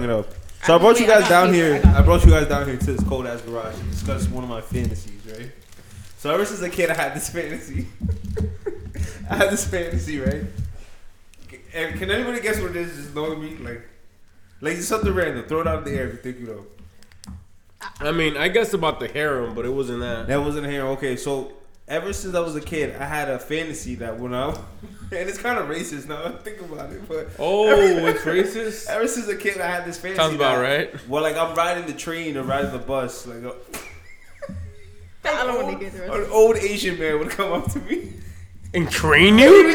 it up. So I brought you guys down here. I brought you guys down here to this cold ass garage to discuss one of my fantasies, right? So ever since a kid, I had this fantasy. I had this fantasy, right? And can anybody guess what it is? Just knowing me, like, like just something random. Throw it out of the air if you think you know. I mean, I guess about the harem, but it wasn't that. That wasn't here. Okay, so ever since I was a kid, I had a fantasy that when I and it's kind of racist now. I think about it, but Oh, it's racist. ever since a kid, I had this fantasy. Sounds about that- right. Well, like I'm riding the train or riding the bus, like a, I don't want to get the rest. an old Asian man would come up to me. And train you? Oh.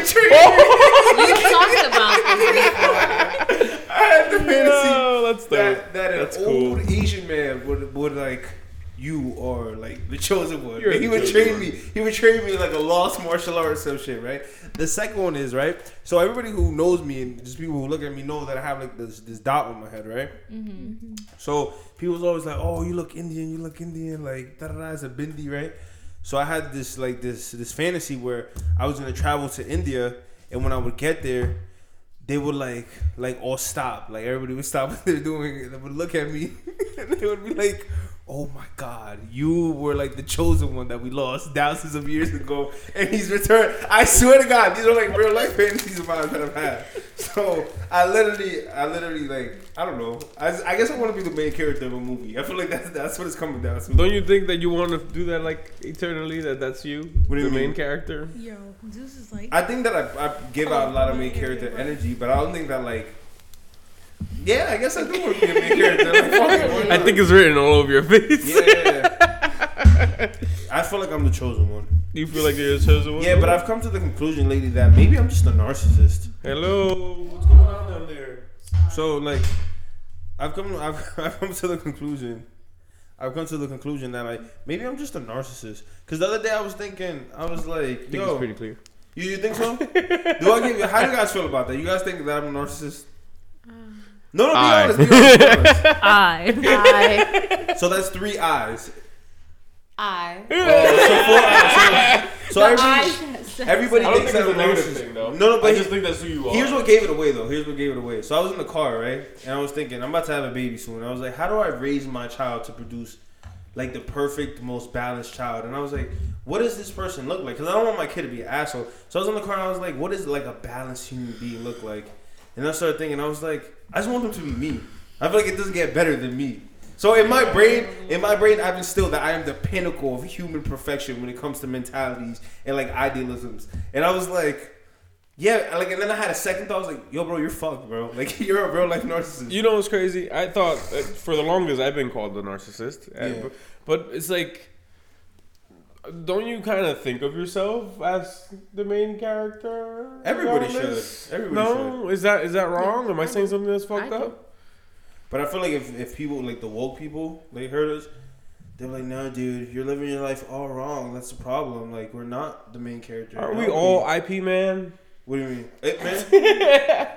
You talked about this before. I had the fantasy No, that's dope. that, that an That's old cool. Asian man would would like you are like the chosen one. You're he would chosen train me. He would train me like a lost martial art or some shit, right? The second one is right. So everybody who knows me and just people who look at me know that I have like this this dot on my head, right? Mm-hmm. So people's always like, "Oh, you look Indian. You look Indian." Like da da da. It's a bindi, right? So I had this like this this fantasy where I was gonna travel to India, and when I would get there, they would like like all stop. Like everybody would stop what they're doing, and they would look at me, and they would be like. Oh my God! You were like the chosen one that we lost thousands of years ago, and he's returned. I swear to God, these are like real life fantasies of mine that I've had. So I literally, I literally like, I don't know. I, I guess I want to be the main character of a movie. I feel like that's that's what it's coming down to. Don't you think that you want to do that like eternally? That that's you, What do you the main mean? character. Yo, Zeus is like. I think that I, I give out a lot of main character energy, but I don't think that like. Yeah, I guess I do want to be a main character. Like, fuck it, I think it's written all over your face. Yeah. I feel like I'm the chosen one. You feel like you're a chosen one? Yeah, but I've come to the conclusion lately that maybe I'm just a narcissist. Hello, what's going on down there? So like, I've come, I've, I've come to the conclusion. I've come to the conclusion that like maybe I'm just a narcissist. Cause the other day I was thinking, I was like, I think yo, it's pretty clear. you, you think so? do I give you? How do you guys feel about that? You guys think that I'm a narcissist? No, no, be Aye. honest. Be honest, be honest. I. So that's three eyes. I. So four eyes. So, so everybody, I. everybody I don't thinks think it's that a I'm negative narcissist. thing though. No, no, but I he- just think that's who you are. Here's what gave it away, though. Here's what gave it away. So I was in the car, right, and I was thinking, I'm about to have a baby soon. I was like, how do I raise my child to produce like the perfect, most balanced child? And I was like, what does this person look like? Because I don't want my kid to be an asshole. So I was in the car, and I was like, what does like a balanced human being look like? And I started thinking, I was like, I just want them to be me. I feel like it doesn't get better than me. So in my brain, in my brain, I've instilled that I am the pinnacle of human perfection when it comes to mentalities and like idealisms. And I was like, yeah, like, and then I had a second thought. I was like, yo, bro, you're fucked, bro. Like, you're a real life narcissist. You know what's crazy? I thought uh, for the longest I've been called the narcissist, Yeah. but, but it's like, don't you kind of think of yourself as the main character? Everybody regardless? should. Everybody no, is that is that wrong? Am I saying something that's fucked I do. up? But I feel like if, if people, like the woke people, they heard us, they're like, no, dude, you're living your life all wrong. That's the problem. Like, we're not the main character. Are we all Ip Man? What do you mean? It, man?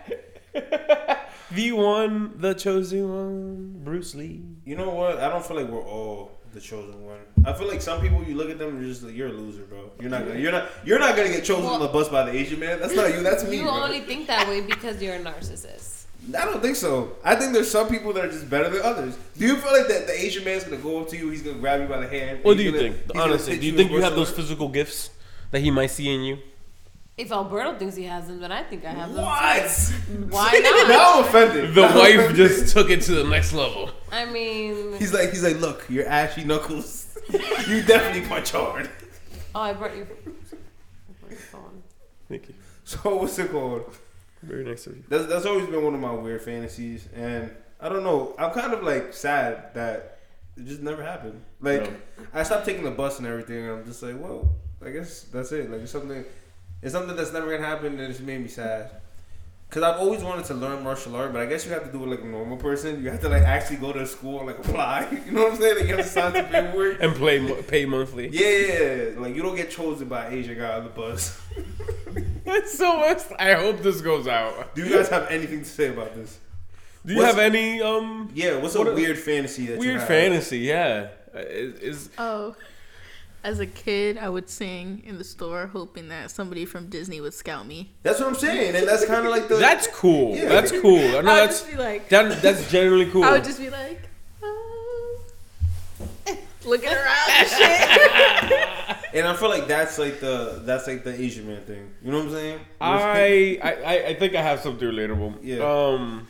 The one, the chosen one, Bruce Lee. You know what? I don't feel like we're all the chosen one. I feel like some people you look at them and you're just like you're a loser, bro. You're not gonna you're not you're not gonna get chosen on the bus by the Asian man. That's not you. That's me. You bro. only think that way because you're a narcissist. I don't think so. I think there's some people that are just better than others. Do you feel like that the Asian man's gonna go up to you? He's gonna grab you by the hand. What do you gonna- think? Honestly, do you think you have what's those physical gifts that he might see in you? If Alberto thinks he has them, then I think I have them. What? Why not? now I'm offended. The Now I'm wife offended. just took it to the next level. I mean, He's like he's like, look, you're ashy knuckles. you definitely punch hard. oh, I brought you. I brought your phone. Thank you. So what's it called? Very nice of you. That's that's always been one of my weird fantasies, and I don't know. I'm kind of like sad that it just never happened. Like No. I stopped taking the bus and everything, and I'm just like, well, I guess that's it. Like it's something, it's something that's never gonna happen, and it just made me sad. Cause I've always wanted to learn martial art, but I guess you have to do it like a normal person. You have to like actually go to school and like apply. You know what I'm saying? Like you have to sign some paperwork. And play pay monthly. Yeah, yeah, yeah. Like you don't get chosen by Asian guy on the bus. That's so much. I hope this goes out. Do you guys have anything to say about this? Do you What's- have any um Yeah, what's a What are- weird fantasy that you have? weird fantasy? Yeah, Uh, is, is Oh. As a kid, I would sing in the store, hoping that somebody from Disney would scout me. That's what I'm saying, and that's kind of like the. That's cool. Yeah. That's cool. I know I would that's just be like, that, that's generally cool. I would just be like, oh. looking around and shit. and I feel like that's like the that's like the Asian man thing. You know what I'm saying? I, I I- I think I have something relatable. Yeah. Um,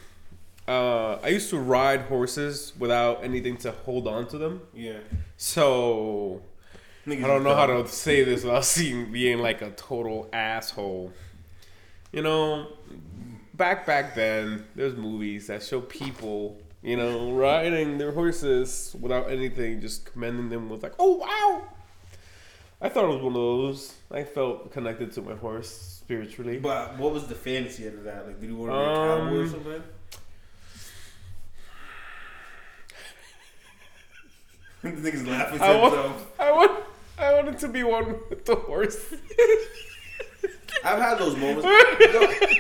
uh, I used to ride horses without anything to hold on to them. yeah. So Niggas I don't is know how to say this without seeing being like a total asshole. You know, back back then, there's movies that show people, you know, riding their horses without anything, just commending them with like, "Oh wow." I thought it was one of those. I felt connected to my horse spiritually. But what was the fantasy out of that? Like, did you want to be a cowboy or Um, something? the niggas laughing to I want, himself. I want, I wanted to be one with the horse. I've had those moments.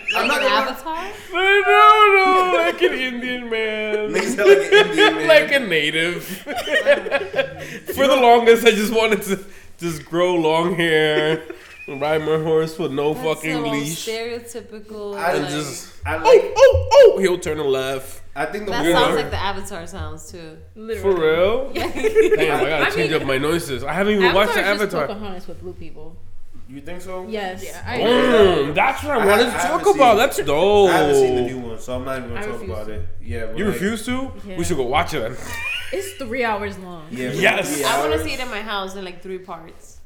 No, I'm not an gonna lie. avatar? no, no, like an Indian man. Niggas sound like an Indian man. like a native. For the longest, I just wanted to just grow long hair, ride my horse with no That's fucking Oh, so leash, I Stereotypical. and like- just I oh like. oh oh, he'll turn a left. I think the that more sounds like the avatar sounds too. Literally. For real? Yeah. Damn, I gotta I change mean, up my noises. I haven't even watched the Avatar is just Avatar. Pocahontas with blue people. you think so? Yes. Yeah, I- Mm, that's what I I- wanted I to haven't talk about. it. That's dope. I haven't seen the new one, so I'm not even gonna I talk about to. it. Yeah, but You like, refuse to? Yeah. We should go watch it then. It's three hours long. Yeah, Yes. three I want to see it in my house in like three parts.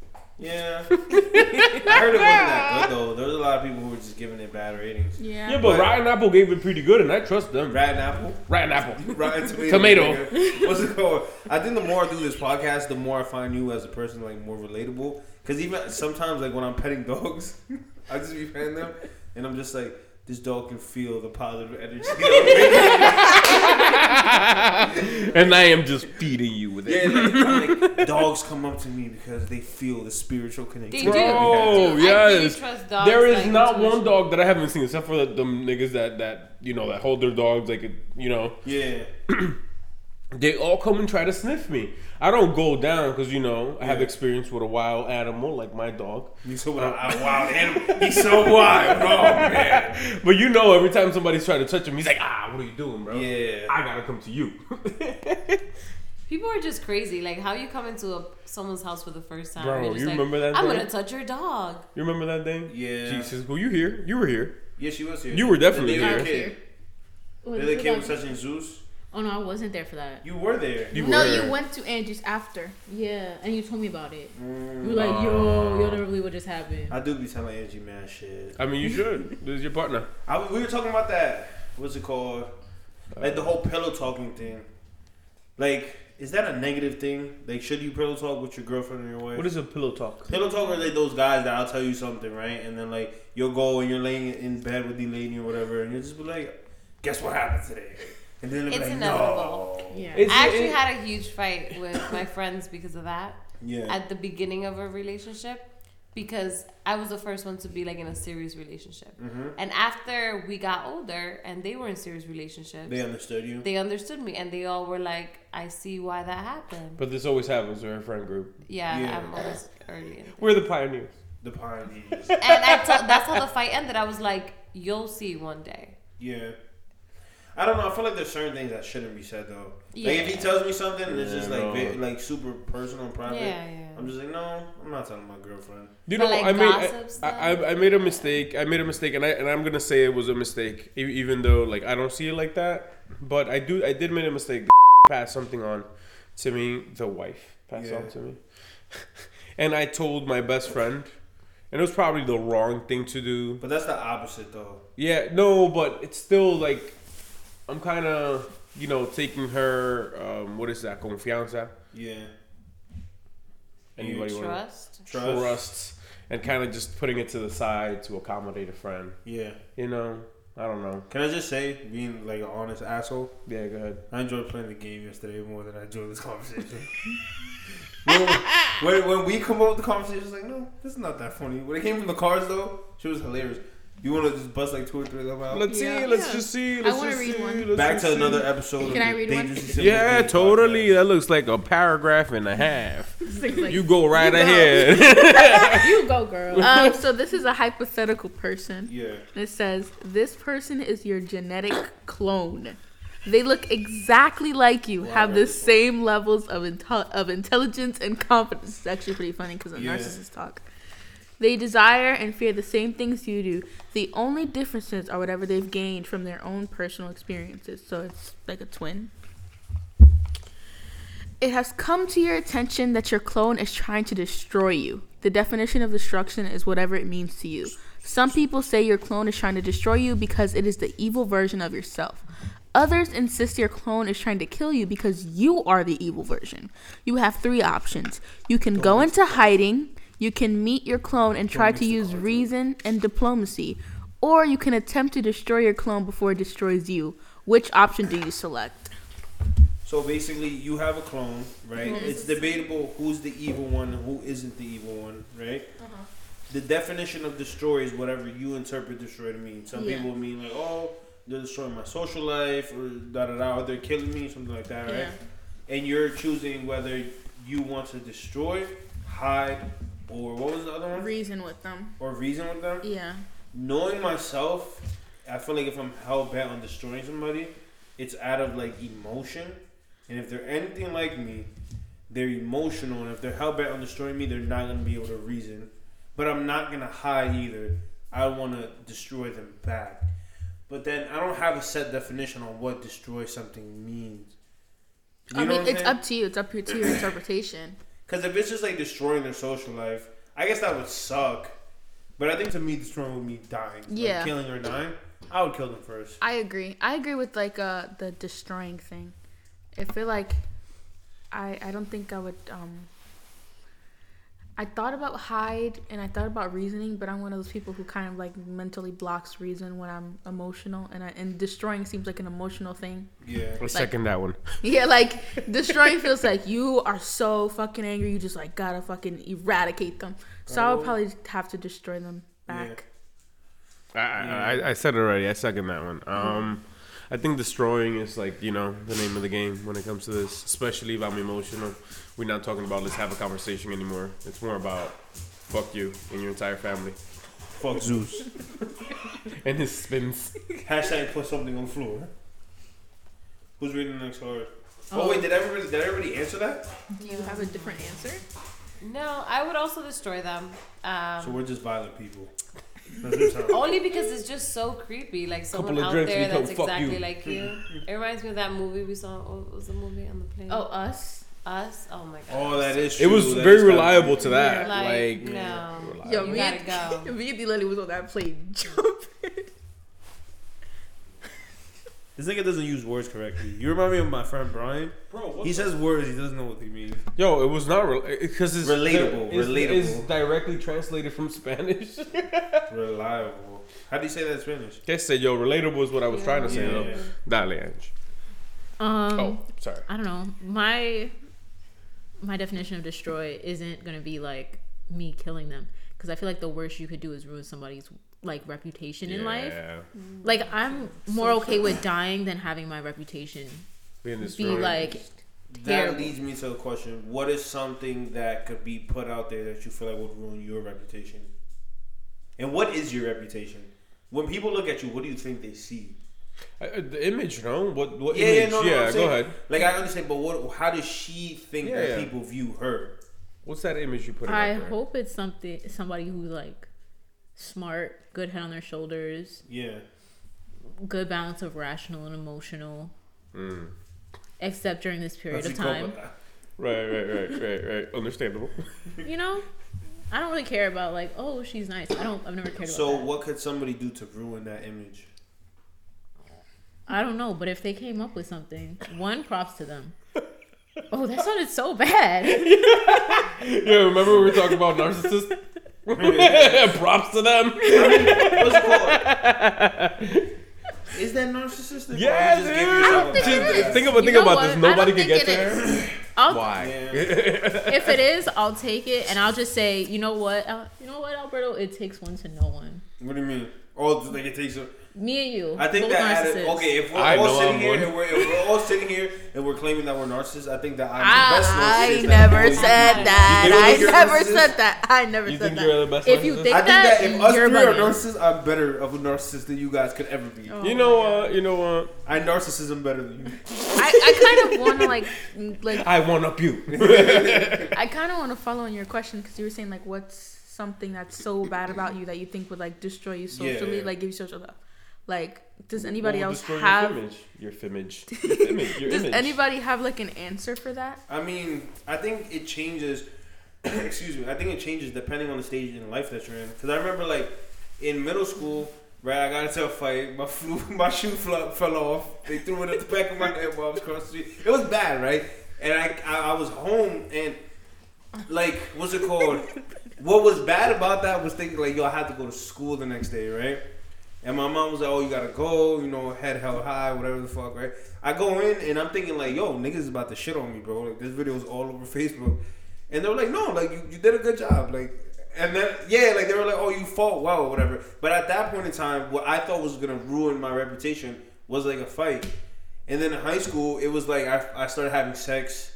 Yeah, I heard it wasn't that good though. There was a lot of people who were just giving it bad ratings. Yeah. Yeah, but But- Rotten Apple gave it pretty good, and I trust them. Rotten apple. Rotten Apple. Rotten tomato. Tomato. nigga. What's it called? I think the more I do this podcast, the more I find you as a person like more relatable. Because even sometimes, like when I'm petting dogs, I just be petting them, and I'm just like, this dog can feel the positive energy. and I am just feeding you with yeah, it. like, like, dogs come up to me because they feel the spiritual connection. They do. Bro, Dude, I yes. trust dogs, There is like, not one intuition. dog that I haven't seen except for the, them niggas that that you know that hold their dogs like it, you know Yeah, they all come and try to sniff me. I don't go down because you know I have Yeah. experience with a wild animal like my dog. he's so wild. wild animal. He's so wild. Oh man. But you know, every time somebody's trying to touch him, he's like, "Ah, what are you doing, bro? Yeah. I gotta come to you." People are just crazy. Like how you come into a, someone's house for the first time. Bro, and you're just you like, remember that I'm thing? gonna touch your dog. you remember that thing? Yeah. Jesus, were you here? You were here. Yeah, she was here. You were definitely The day here. the kid. Was The day it the kid was touching Zeus. Oh no, I wasn't there for that. You were there. You no, were. you went to Angie's after. Yeah, and you told me about it. Mm. You were like, yo, you don't believe what just happened. I do be telling Angie man shit. I mean, you should. This is your partner. I, we were talking about that. What's it called? Like the whole pillow talking thing. Like, is that a negative thing? Like, should you pillow talk with your girlfriend or your wife? What is a pillow talk? pillow talk are like those guys that I'll tell you something, right? And then like you'll go and you're laying in bed with the lady or whatever, and you'll just be like, "Guess what happened today?" And then It's like, inevitable. "No." Yeah. It's- I actually it- had a huge fight with my friends because of that Yeah. at the beginning of a relationship because I was the first one to be like in a serious relationship. hmm And after we got older and they were in serious relationships, They understood you. they understood me and they all were like, I see why that happened. But this always happens with our friend group. Yeah, Yeah. I'm always early. In We're the pioneers. The pioneers. and I told, that's how the fight ended. I was like, you'll see one day. yeah. I don't know. I feel like there's certain things that shouldn't be said though. Like if he tells me something and it's just like no. ve- like super personal and private, Yeah, yeah. I'm just like, no, I'm not telling my girlfriend. You But, know, like, I made I. I, I made a mistake. I made a mistake, and I and I'm gonna say it was a mistake, e- even though like I don't see it like that. But I do. I did make a mistake. Pass something on to me. The wife passed Yeah. on to me, and I told my best friend, and it was probably the wrong thing to do. But that's the opposite though. Yeah, no, but it's still like I'm kind of you know taking her. Um, what is that? Confianza. Yeah. Anybody want Trust. Trust. trust and kind of just putting it to the side to accommodate a friend. Yeah. You know, I don't know. Can I just say, being like an honest asshole, Yeah, go ahead. I enjoyed playing the game yesterday more than I enjoyed this conversation. when, when, when we come up with the conversation, it's like, no, this is not that funny. When it came from the cards, though, she was hilarious. You want to just bust like two or three of them out? Let's Yeah. see. Let's Yeah. just see. Let's wanna just read see, one. let's Back to see. another episode. Can of I read one? Yeah, totally. podcast. That looks like a paragraph and a half. Like- You go right You go. ahead. you go, girl. Um, so this is a hypothetical person. Yeah. It says this person is your genetic clone. They look exactly like you, have the same levels of intel- of intelligence and confidence. It's actually pretty funny because of Yeah. narcissists talk. They desire and fear the same things you do. The only differences are whatever they've gained from their own personal experiences. So it's like a twin. It has come to your attention that your clone is trying to destroy you. The definition of destruction is whatever it means to you. Some people say your clone is trying to destroy you because it is the evil version of yourself. Others insist your clone is trying to kill you because you are the evil version. You have three options. You can go into hiding, you can meet your clone and try to use reason and diplomacy, or you can attempt to destroy your clone before it destroys you. Which option do you select? So basically, you have a clone, right? Mm-hmm. It's debatable who's the evil one and who isn't the evil one, right? Uh-huh. The definition of destroy is whatever you interpret destroy to mean. Some Yeah. people mean like, oh, they're destroying my social life, or da da da, or they're killing me, something like that, right? Yeah. And you're choosing whether you want to destroy, hide, or what was the other one? Reason with them. Or reason with them. Yeah. Knowing myself, I feel like if I'm hell bent on destroying somebody, it's out of like emotion. And if they're anything like me, they're emotional. And if they're hell bent on destroying me, they're not gonna be able to reason. But I'm not gonna hide either. I want to destroy them back. But then I don't have a set definition on what destroy something means. I mean, it's up to you. It's up to your interpretation. Because if it's just like destroying their social life, I guess that would suck. But I think to me, destroying would mean dying. Like, Yeah. killing or dying. I would kill them first. I agree. I agree with like uh the destroying thing. I feel like I I don't think I would um I thought about hide and I thought about reasoning, but I'm one of those people who kind of like mentally blocks reason when I'm emotional and I, and destroying seems like an emotional thing. Yeah. I second that one. Yeah, like destroying feels like you are so fucking angry, you just like gotta fucking eradicate them. So I would Oh. probably have to destroy them back. I, I, I said it already. I second that one. Um, I think destroying is like you know the name of the game when it comes to this. Especially if I'm emotional. We're not talking about let's have a conversation anymore. It's more about fuck you and your entire family Fuck Zeus. and his spins. Hashtag put something on the floor. Who's reading the next card? Oh, wait, did everybody did everybody answer that? Do you have a different answer? No, I would also destroy them. Um, So we're just violent people. That's what it sounds like. Only because it's just so creepy. Like someone Couple out there that's exactly you." like you. Mm-hmm. It reminds me of that movie we saw. What was the movie on the plane? Oh, us. Us? Oh my god. Oh, that is It was That very reliable to that. Like, Like, no. reliable. Yo, You me gotta and, go. me and D Lily was on that plane jumping. This nigga doesn't use words correctly. You remind me of my friend Brian. Bro, He says words, he doesn't know what they mean. Yo, it was not because it's Relatable, It's, relatable. It's directly translated from Spanish. Reliable. How do you say that in Spanish? I said, yo, relatable is what I was trying to say. Yeah. though. Dale, Ange. Um, Oh, sorry. I don't know. My my definition of destroy isn't gonna be like me killing them because I feel like the worst you could do is ruin somebody's like reputation in life. Like I'm more okay with dying than having my reputation Being be destroyed. like That leads me to a question. What is something that could be put out there that you feel like would ruin your reputation? And what is your reputation? When people look at you, what do you think they see? Uh, uh, the image, no? What? What Yeah, yeah, image? no, no, yeah, I'm go saying- ahead. Like I understand, but what? How does she think Yeah, that yeah. people view her? What's that image you put? I out there? hope it's something somebody who's like smart, good head on their shoulders, Yeah. good balance of rational and emotional. Mm. Except during this period How'd of time. Right, right, right, right, right. Understandable. you know, I don't really care about like, oh, she's nice. I don't. I've never cared about So that. what could somebody do to ruin that image? I don't know, but if they came up with something, one props to them. Oh, that sounded so bad. yeah, remember we were talking about narcissists? Props to them. What's it called? Is that narcissistic? Yeah, Or you just dude. give yourself a Just think about You think know about what? this. Nobody can get there. I'll, Why? Yeah. If it is, I'll take it, and I'll just say, you know what, uh, you know what, Alberto, it takes one to know one. What do you mean? Oh, like it takes. A, Me and you. I think both that added, narcissists. okay, if we're I all sitting I'm here one. and we're, if we're all sitting here and we're claiming that we're narcissists, I think that I'm the ah, best I, narcissist. I never said that. I think you're a never said that. I never You said that. you're the best if you narcissist? think I think that, that if us you're three are narcissists, I'm better of a narcissist than you guys could ever be. Oh You know God. what? You know what? I narcissism better than you. I, I kind of want to like like I one up you. I kind of want to follow on your question because you were saying like what's something that's so bad about you that you think would like destroy you socially, yeah. like give you social stuff. Like, does anybody Will else have? your image? Your image. Your image. Your Does image. anybody have like an answer for that? I mean, I think it changes. excuse me. I think it changes depending on the stage in life that you're in. Because I remember, like, in middle school, right? I got into a fight. My flew, my shoe fell, fell off. They threw it at the back of my head while I was crossing the street. It was bad, right? And I, I, I was home and, like, what's it called? what was bad about that was thinking like, yo, I had to go to school the next day, right? And my mom was like, "Oh, you gotta go, you know, head held high, whatever the fuck, right?" I go in and I'm thinking like, "Yo, niggas is about to shit on me, bro. Like this video is all over Facebook." And they were like, "No, like you, you did a good job." Like, and then yeah, like they were like, "Oh, you fought well, whatever." But at that point in time, what I thought was gonna ruin my reputation was like a fight. And then in high school, it was like I, I started having sex.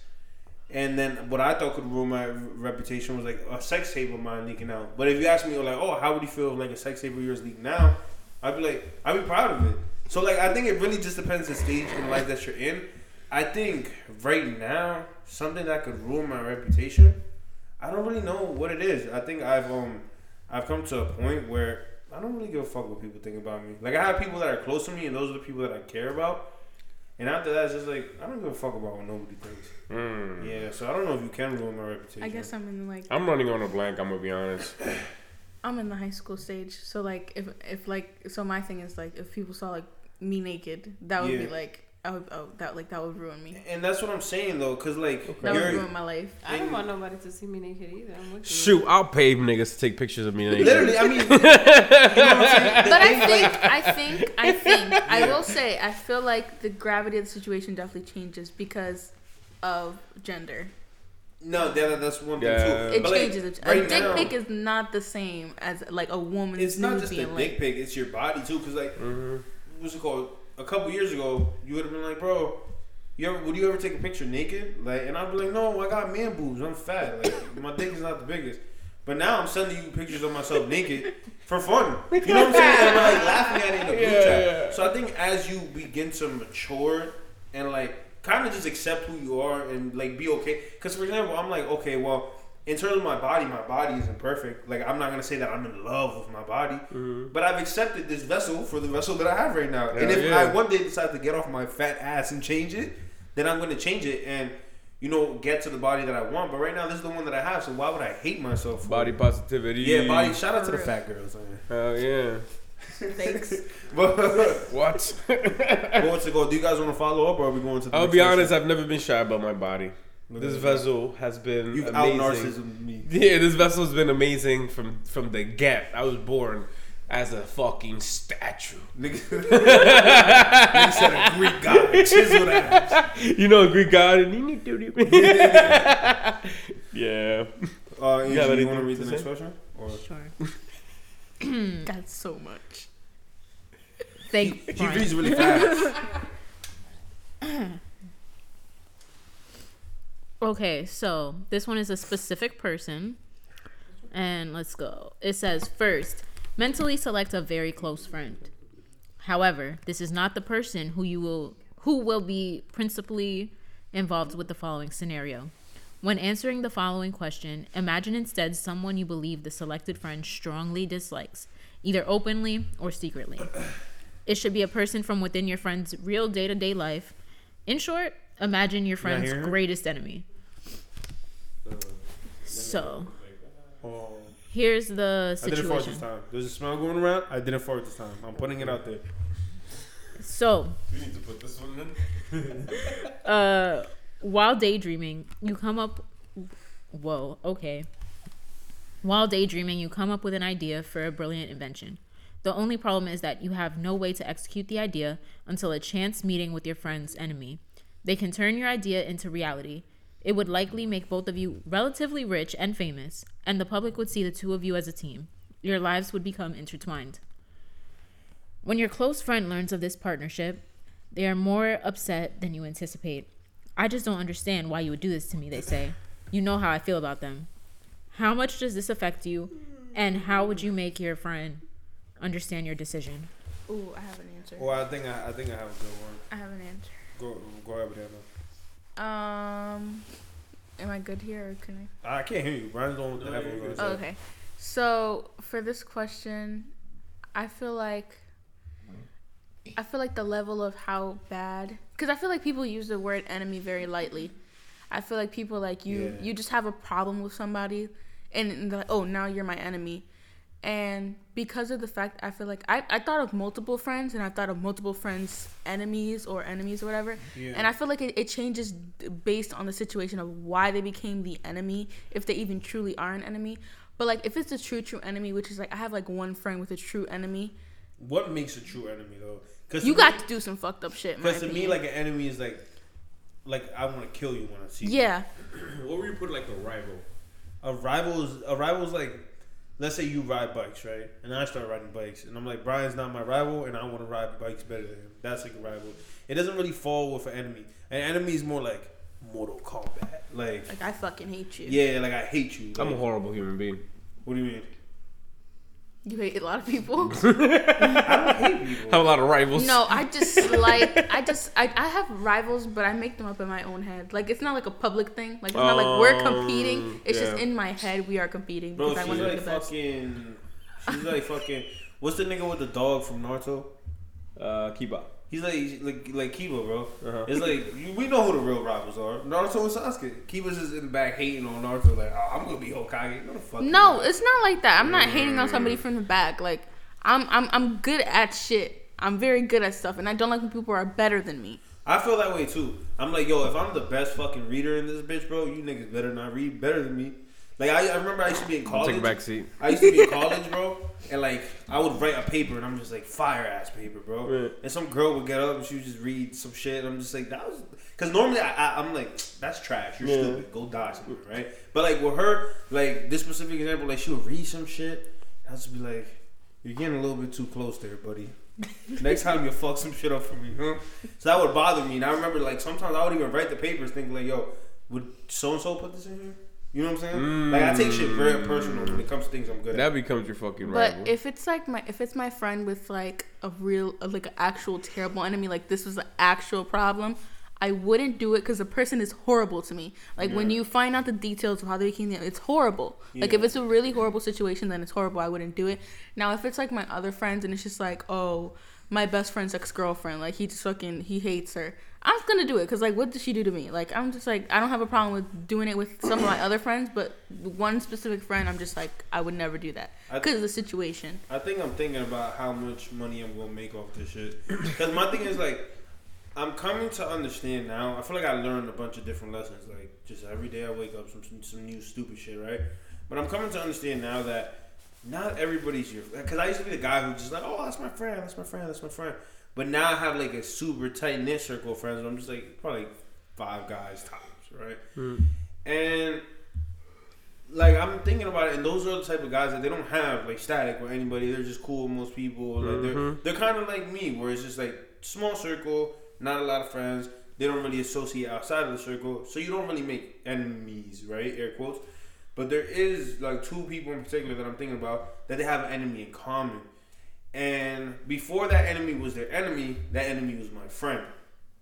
And then what I thought could ruin my reputation was like a sex tape of mine leaking out. But if you ask me, like, oh, how would you feel if like a sex tape of yours leaked out? I'd be like, I'd be proud of it. So like, I think it really just depends the stage in life that you're in. I think right now, something that could ruin my reputation, I don't really know what it is. I think I've um, I've come to a point where I don't really give a fuck what people think about me. Like I have people that are close to me, and those are the people that I care about. And after that, it's just like I don't give a fuck about what nobody thinks. Mm. Yeah, so I don't know if you can ruin my reputation. I guess I'm in like I'm running on a blank. I'm gonna be honest. I'm in the high school stage. So like if if like so my thing is like if people saw like me naked, that would be like I would oh, that like that would ruin me. And that's what I'm saying though, cause like That would ruin my life. I don't want nobody to see me naked either. I'm you. Shoot, I'll pay niggas to take pictures of me. naked. literally. I mean, you know what I'm saying? But I think, I think, I think, I will say, I feel like the gravity of the situation definitely changes because of gender. No, that, that's one thing Yeah. too. It But, like, changes. it. right a dick now- pic is not the same as like a woman's It's not just a being dick pic; it's your body too. Cause like, Mhm. what's it called? A couple years ago, you would have been like, bro. You ever, would you ever take a picture naked? Like, and I'd be like, no, I got man boobs. I'm fat. Like, my dick is not the biggest. But now I'm sending you pictures of myself naked for fun. You know what I'm saying? And we're like laughing at it in the group Yeah, chat. yeah. So I think as you begin to mature and like kind of just accept who you are and like be okay. Because for example, I'm like, okay, well, in terms of my body, my body isn't perfect. Like I'm not gonna say that I'm in love with my body, mm-hmm. but I've accepted this vessel for the vessel that I have right now. and if yeah. I one day decide to get off my fat ass and change it, then I'm gonna change it and. You know, get to the body that I want, but right now this is the one that I have. So why would I hate myself? For Body it? positivity. Yeah, body. Shout out to the fat girls. Man. Hell yeah. Thanks. But What? what's it go? Do you guys want to follow up, or are we going to? The I'll be section? honest. I've never been shy about my body. Look This at that. vessel has been You've out amazing. narcissism me. Yeah, this vessel's been amazing from from the get. I was born as a fucking statue. Nigga, nigga said a Greek god, chiseled ass. You know, a Greek god. and yeah. Uh, Angie, You have you anything want to read to the next say? question? Or Sure. That's so much. Thank he reads really fast. Okay, so this one is a specific person. And let's go. It says first, mentally select a very close friend. However, this is not the person who you will who will be principally involved with the following scenario. When answering the following question, imagine instead someone you believe the selected friend strongly dislikes, either openly or secretly. It should be a person from within your friend's real day to day life. In short, imagine your friend's hear her? greatest enemy. So, Oh, here's the situation. I didn't fart this situation. time. There's a smell going around. I didn't fart this time. I'm putting it out there. So, We need to put this one in. uh, while daydreaming, you come up. Whoa, okay. While daydreaming, you come up with an idea for a brilliant invention. The only problem is that you have no way to execute the idea until a chance meeting with your friend's enemy. They can turn your idea into reality. It would likely make both of you relatively rich and famous, and the public would see the two of you as a team. Your lives would become intertwined. When your close friend learns of this partnership, they are more upset than you anticipate. I just don't understand why you would do this to me, they say. You know how I feel about them. How much does this affect you? And how would you make your friend understand your decision? Ooh, I have an answer. Well, I think I, I think I have a good one. I have an answer. Go go ahead, with Brianna. Um, am I good here or can I? I can't hear you. Brian's on with the No, you're headphones. good. Oh, okay. So for this question, I feel like I feel like the level of how bad because I feel like people use the word enemy very lightly. I feel like people like you Yeah. you just have a problem with somebody and, and they're like, oh now you're my enemy. And because of the fact I feel like I, I thought of multiple friends and I thought of multiple friends enemies or enemies or whatever. Yeah. And I feel like it, it changes based on the situation of why they became the enemy, if they even truly are an enemy. But like if it's a true true enemy, which is like I have like one friend with a true enemy, What makes a true enemy though? Because you got to do some fucked up shit. Because to me, like an enemy is like, like I want to kill you when I see you. yeah, What would you put like a rival? A rival is a rival is like, let's say you ride bikes, right? And I start riding bikes, and I'm like, Brian's not my rival, and I want to ride bikes better than him. That's like a rival. It doesn't really fall with an enemy. An enemy is more like Mortal Kombat. Like, like I fucking hate you. yeah, like I hate you. I'm a horrible human being. what do you mean? You hate a lot of people. I don't hate people. Have a lot of rivals. no, I just like I just I, I have rivals, but I make them up in my own head. Like it's not like a public thing. Like it's not like we're competing. Um, It's just in my head we are competing Bro, because I she's want to be like the best. fucking. She's like fucking. What's the nigga with the dog from Naruto? Uh, Kiba. He's like like like Kiba, bro. Uh-huh. It's like you- we know who the real rivals are. Naruto and Sasuke. Kiba's just in the back hating on Naruto, like oh, I'm gonna be Hokage. No, fuck. No, it's not like that. I'm not hating on somebody from the back. Like I'm I'm I'm good at shit. I'm very good at stuff, and I don't like when people are better than me. I feel that way too. I'm like, yo, if I'm the best fucking reader in this bitch, bro, you niggas better not read better than me. Like I, I remember I used to be in college. Take a back seat. I used to be in college, bro, and like I would write a paper, and I'm just like fire ass paper, bro. Right. And some girl would get up and she would just read some shit, and I'm just like, that was because normally I, I, I'm like, that's trash. You're Yeah. stupid. Go die somewhere, right? But like with her, like this specific example, like she would read some shit, I'd just be like, you're getting a little bit too close there, buddy. Next time you fuck some shit up for me, huh? So that would bother me. And I remember like sometimes I would even write the papers thinking like, yo, would so and so put this in here? You know what I'm saying? Like I take shit very personal when it comes to things I'm good at. That becomes your fucking But rival. if it's like my if it's my friend with like a real like an actual terrible enemy, like this was an actual problem, I wouldn't do it because the person is horrible to me. Like when you find out the details of how they became, it's horrible. Like if it's a really horrible situation, then it's horrible. I wouldn't do it. Now if it's like my other friends and it's just like oh my best friend's ex girlfriend, like he just fucking he hates her. I'm just gonna do it because like what did she do to me? Like I'm just like I don't have a problem with doing it with some of my other friends, but one specific friend, I'm just like I would never do that because of the situation. I think I'm thinking about how much money I'm gonna make off this shit. Because my thing is like, I'm coming to understand now. I feel like I learned a bunch of different lessons. Like just every day I wake up some some, some new stupid shit, right? But I'm coming to understand now that not everybody's your. Because I used to be the guy who just like, oh, that's my friend, that's my friend, that's my friend. But now I have like a super tight knit circle of friends. I'm just like probably five guys tops, right? Hmm. And like I'm thinking about it, and those are the type of guys that they don't have like static with anybody. They're just cool with most people. Like they're mm-hmm. they're kind of like me, where it's just like small circle, not a lot of friends. They don't really associate outside of the circle, so you don't really make enemies, right? Air quotes. But there is like two people in particular that I'm thinking about that they have an enemy in common. And before that enemy was their enemy, that enemy was my friend.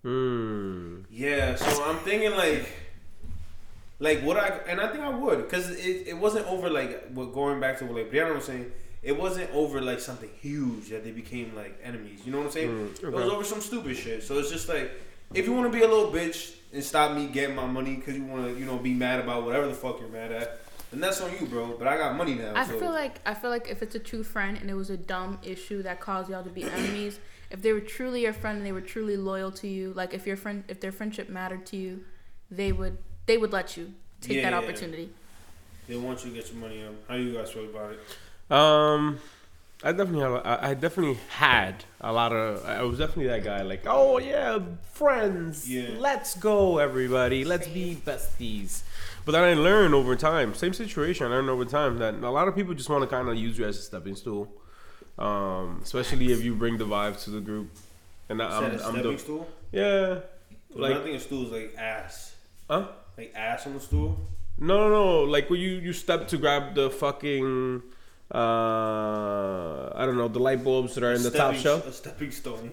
Hmm. Yeah, so I'm thinking like, like what I and I think I would because it, it wasn't over like what going back to what like Brianna was saying. It wasn't over like something huge that they became like enemies. You know what I'm saying? Mm, It was over some stupid shit. So it's just like if you want to be a little bitch and stop me getting my money because you want to you know be mad about whatever the fuck you're mad at, then that's on you, bro. But I got money now. I so. feel like I feel like if it's a true friend and it was a dumb issue that caused y'all to be enemies, if they were truly your friend and they were truly loyal to you, like if your friend if their friendship mattered to you, they would they would let you take that Yeah. opportunity. they want you to get your money up. How you guys feel about it? Um, I definitely have. I I definitely had a lot of. I was definitely that guy. Like, oh yeah, friends. Yeah. Let's go, everybody. Let's be besties. But then I learned over time. Same situation. I learned over time that a lot of people just want to kind of use you as a stepping stool. Um, especially if you bring the vibe to the group. And I, Instead I'm, of I'm stepping the stool. yeah, Like, I think a stool is like ass, huh? like ass on the stool. No, no, no. Like when you you step to grab the fucking uh I don't know the light bulbs that are in the top Stepping- shelf. A stepping stone.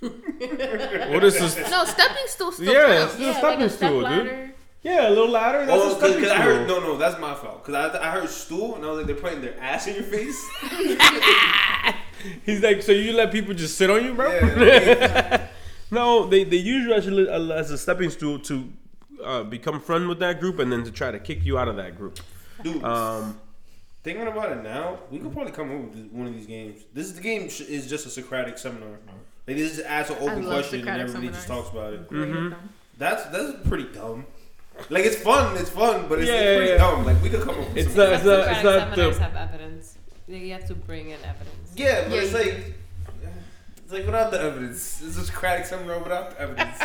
What is this? No, stepping stool still Yeah, counts. it's a stepping like a step stool, dude. Ladder. Yeah, a little louder. That's Oh, a because I heard no, no, that's my fault. Because I, I heard stool and I was like, they're putting their ass in your face. He's like, so you let people just sit on you, bro? Yeah. no, they they use you as a, as a stepping stool to uh, become friend with that group and then to try to kick you out of that group. Dude, Um, thinking about it now, we could probably come up with one of these games. This is the game sh- is just a Socratic seminar. Like this is ask an open love question and Socratic everybody just talks about it. Great at Mhm. That's that's pretty dumb. Like it's fun, it's fun, but it's, Yeah, it's pretty yeah. dumb. Like we could come up with It's some- not- it's not- it's not seminars the- have evidence. Like, You have to bring in evidence. Yeah, but Yeah, it's you- like it's like without the evidence. It's just a Socratic seminar without the evidence.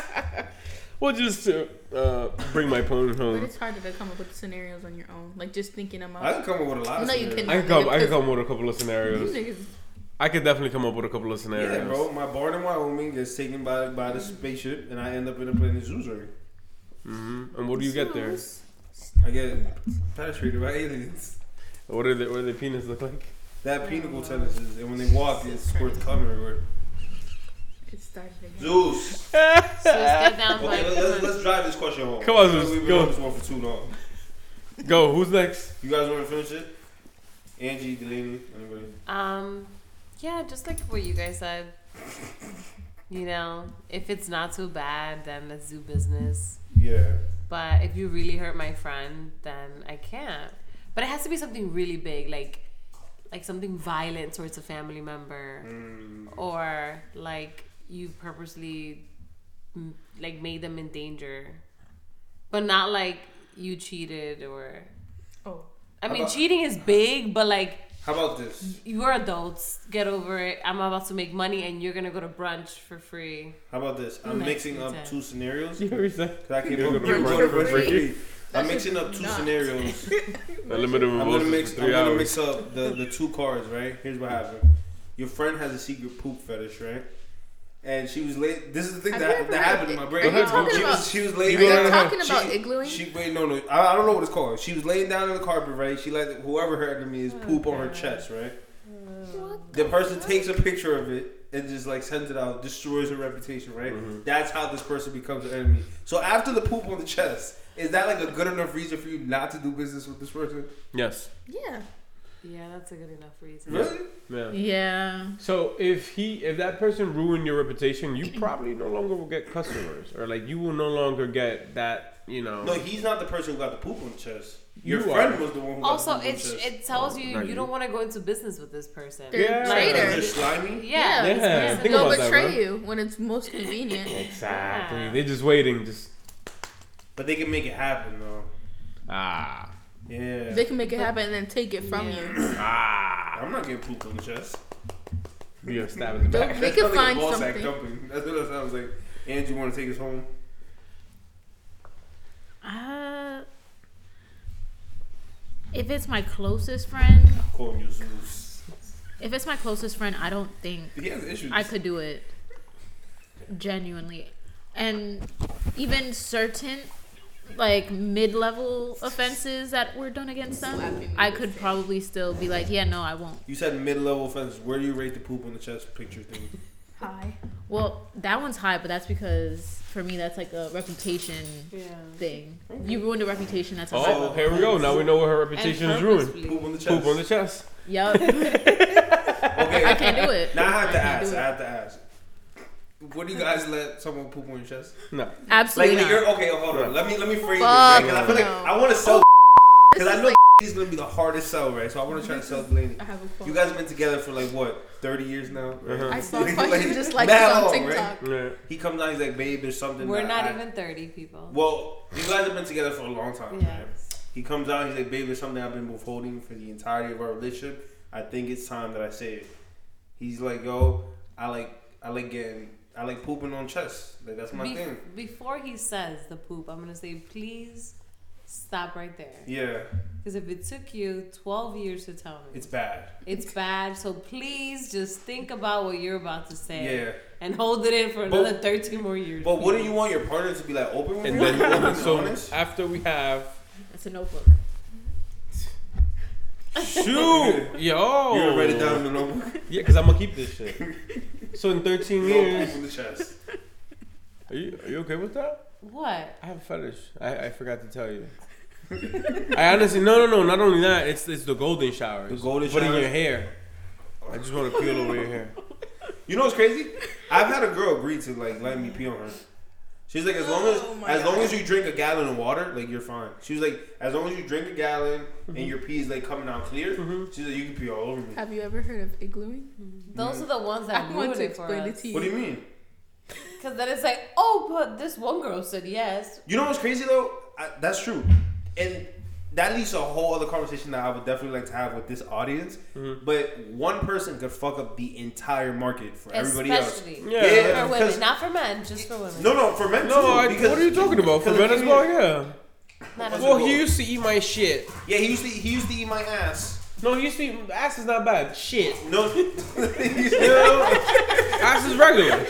well, just to uh, bring my point But home. it's harder to come up with scenarios on your own. Like just thinking them I out. can come up with a lot of No, you scenarios. can- I can come. I can come up with a couple of scenarios. Niggas, I could definitely come up with a couple of scenarios. Yeah, bro. My barn in Wyoming gets taken by by the spaceship, and I end up in a planet zoo. Hmm And what do you get there? I get penetrated by aliens. What are the what do their penis look like? They have pinnacle tennises, and when they walk, it squirts cum everywhere. it started again. Zeus. So let's get down to Okay, like, let's, let's drive this question home. Come on, Zeus, We've been go. on this one for too long. Go. Who's next? You guys want to finish it? Angie, Delaney, anybody? um, yeah, just like what you guys said. You know, if it's not too bad, then let's do business. Yeah. But if you really hurt my friend, then I can't. But it has to be something really big, like like something violent towards a family member, Mm. or like you purposely like made them in danger, but not like you cheated or. Oh. I mean, about- cheating is big, but like How about this? you're adults. Get over it. I'm about to make money, and you're gonna go to brunch for free. How about this? I'm Nice mixing up detail. two scenarios. You heard that? 'Cause I came You're up gonna with be one running for for free. free. I'm mixing up two scenarios. A limited I'm gonna mix. I'm gonna mix up the, the two cards. Right. Here's what happened. Your friend has a secret poop fetish, right? And she was late. This is the thing Have that, that heard happened in my brain. Are you talking she about- was she was laying You Are know you talking about she, iglooing? She wait no no I, I don't know what it's called. She was laying down on the carpet, right? She let whoever her enemy is poop on her chest, right? What The person takes a picture of it and just like sends it out, destroys her reputation, right? Mhm. That's how this person becomes an enemy. So after the poop on the chest, is that like a good enough reason for you not to do business with this person? Yes. Yeah. Yeah, that's a good enough reason. Really? Yeah. Yeah. So if he, if that person ruined your reputation, you probably no longer will get customers, or like you will no longer get that. You know. No, he's not the person who got the poop on the chest. Your You friend are. was the one who got Also, the poop on it the chest. it tells Oh, you you you. don't want to go into business with this person. They're Yeah. traitors. They're slimy. Yeah, Yeah, this Yeah, person- think They'll about that, betray bro. you when it's most convenient. Exactly. Yeah. They're just waiting. Just But they can make it happen though. ah Yeah. They can make it happen and then take it from Yeah. you. ah. I'm not getting pooped on the chest. You got stab in the back. They can sounds like a find ball sack something. jumping. That's what it sounds like. Angie, want to take us home? Uh, if it's my closest friend, Calling you Zeus. if it's my closest friend, I don't think He has issues. I could do it genuinely. And even certain like mid-level offenses that were done against them, I could probably still be like, yeah, no, I won't. You said mid-level offenses. Where do you rate the poop on the chest picture thing? High. Well, that one's high, but that's because for me that's like a reputation Yeah. thing. You ruined a reputation, that's a oh, high Oh, here we go. Now we know what her reputation is ruined. Poop on the chest. Poop on the chest. Yup. Okay. I can't do it. Now I have to I ask. I have to ask. What do you guys let someone poop on your chest? No. Like, Absolutely like not. you're okay. Hold on. Let me let me phrase Fuck this because I feel like no. I want to sell because This I know like- he's gonna be the hardest sell, right? So I want to try to sell Delaney. I have a phone. You guys have been together for like what, thirty years now? Right? Uh-huh. I saw a question just like on long, TikTok. Yeah. He comes down, he's like, "Babe, there's something." We're that not I- even thirty people. Well, you guys have been together for a long time. Yeah. Right? He comes out, he's like, "Babe, there's something I've been withholding for the entirety of our relationship. I think it's time that I say it." He's like, "Yo, I like, I like getting, I like pooping on chest. Like that's my Be- thing." before he says the poop, I'm gonna say, please stop right there. Yeah, Because if it took you 12 years to tell me, it's bad. it's bad. So please just think about what you're about to say Yeah. and hold it in for But- another 13 more years. But wouldn't you want your partner to be like open with And you? then Open and so honest? after we have That's a notebook. shoot, yo, You're gonna write it down in the notebook. Yeah, because I'm gonna keep this shit. So in 13 years, open the chest. are you are you okay with that? what? I have a fetish. I, I forgot to tell you. I honestly no no no not only that it's it's the golden shower. The golden Put in your hair. I just want to peel over your hair. You know what's crazy? I've had a girl agree to like let me pee on her. She's like, as long as Oh as long God. as you drink a gallon of water, like you're fine. She was like, as long as you drink a gallon and mm-hmm. your pee is like coming out clear, mm-hmm. she's like, you can pee all over me. Have you ever heard of iglooing? Mm-hmm. Those mm. are the ones that I want to explain it to you. What do you mean? Because then it's like, oh, but this one girl said yes. You know what's crazy though? I, that's true, and that leads to a whole other conversation that I would definitely like to have with this audience. But one person could fuck up the entire market for everybody else. Yeah. Yeah, for women, not for men, just for women. No, no, for men No, too. I, because, what are you talking about? For because men as well, yeah. Not What's a- it Well, he used to eat my shit. Yeah, he used to he used to eat my ass. No, he used to eat ass is not bad. Shit. No, You know? ass is regular.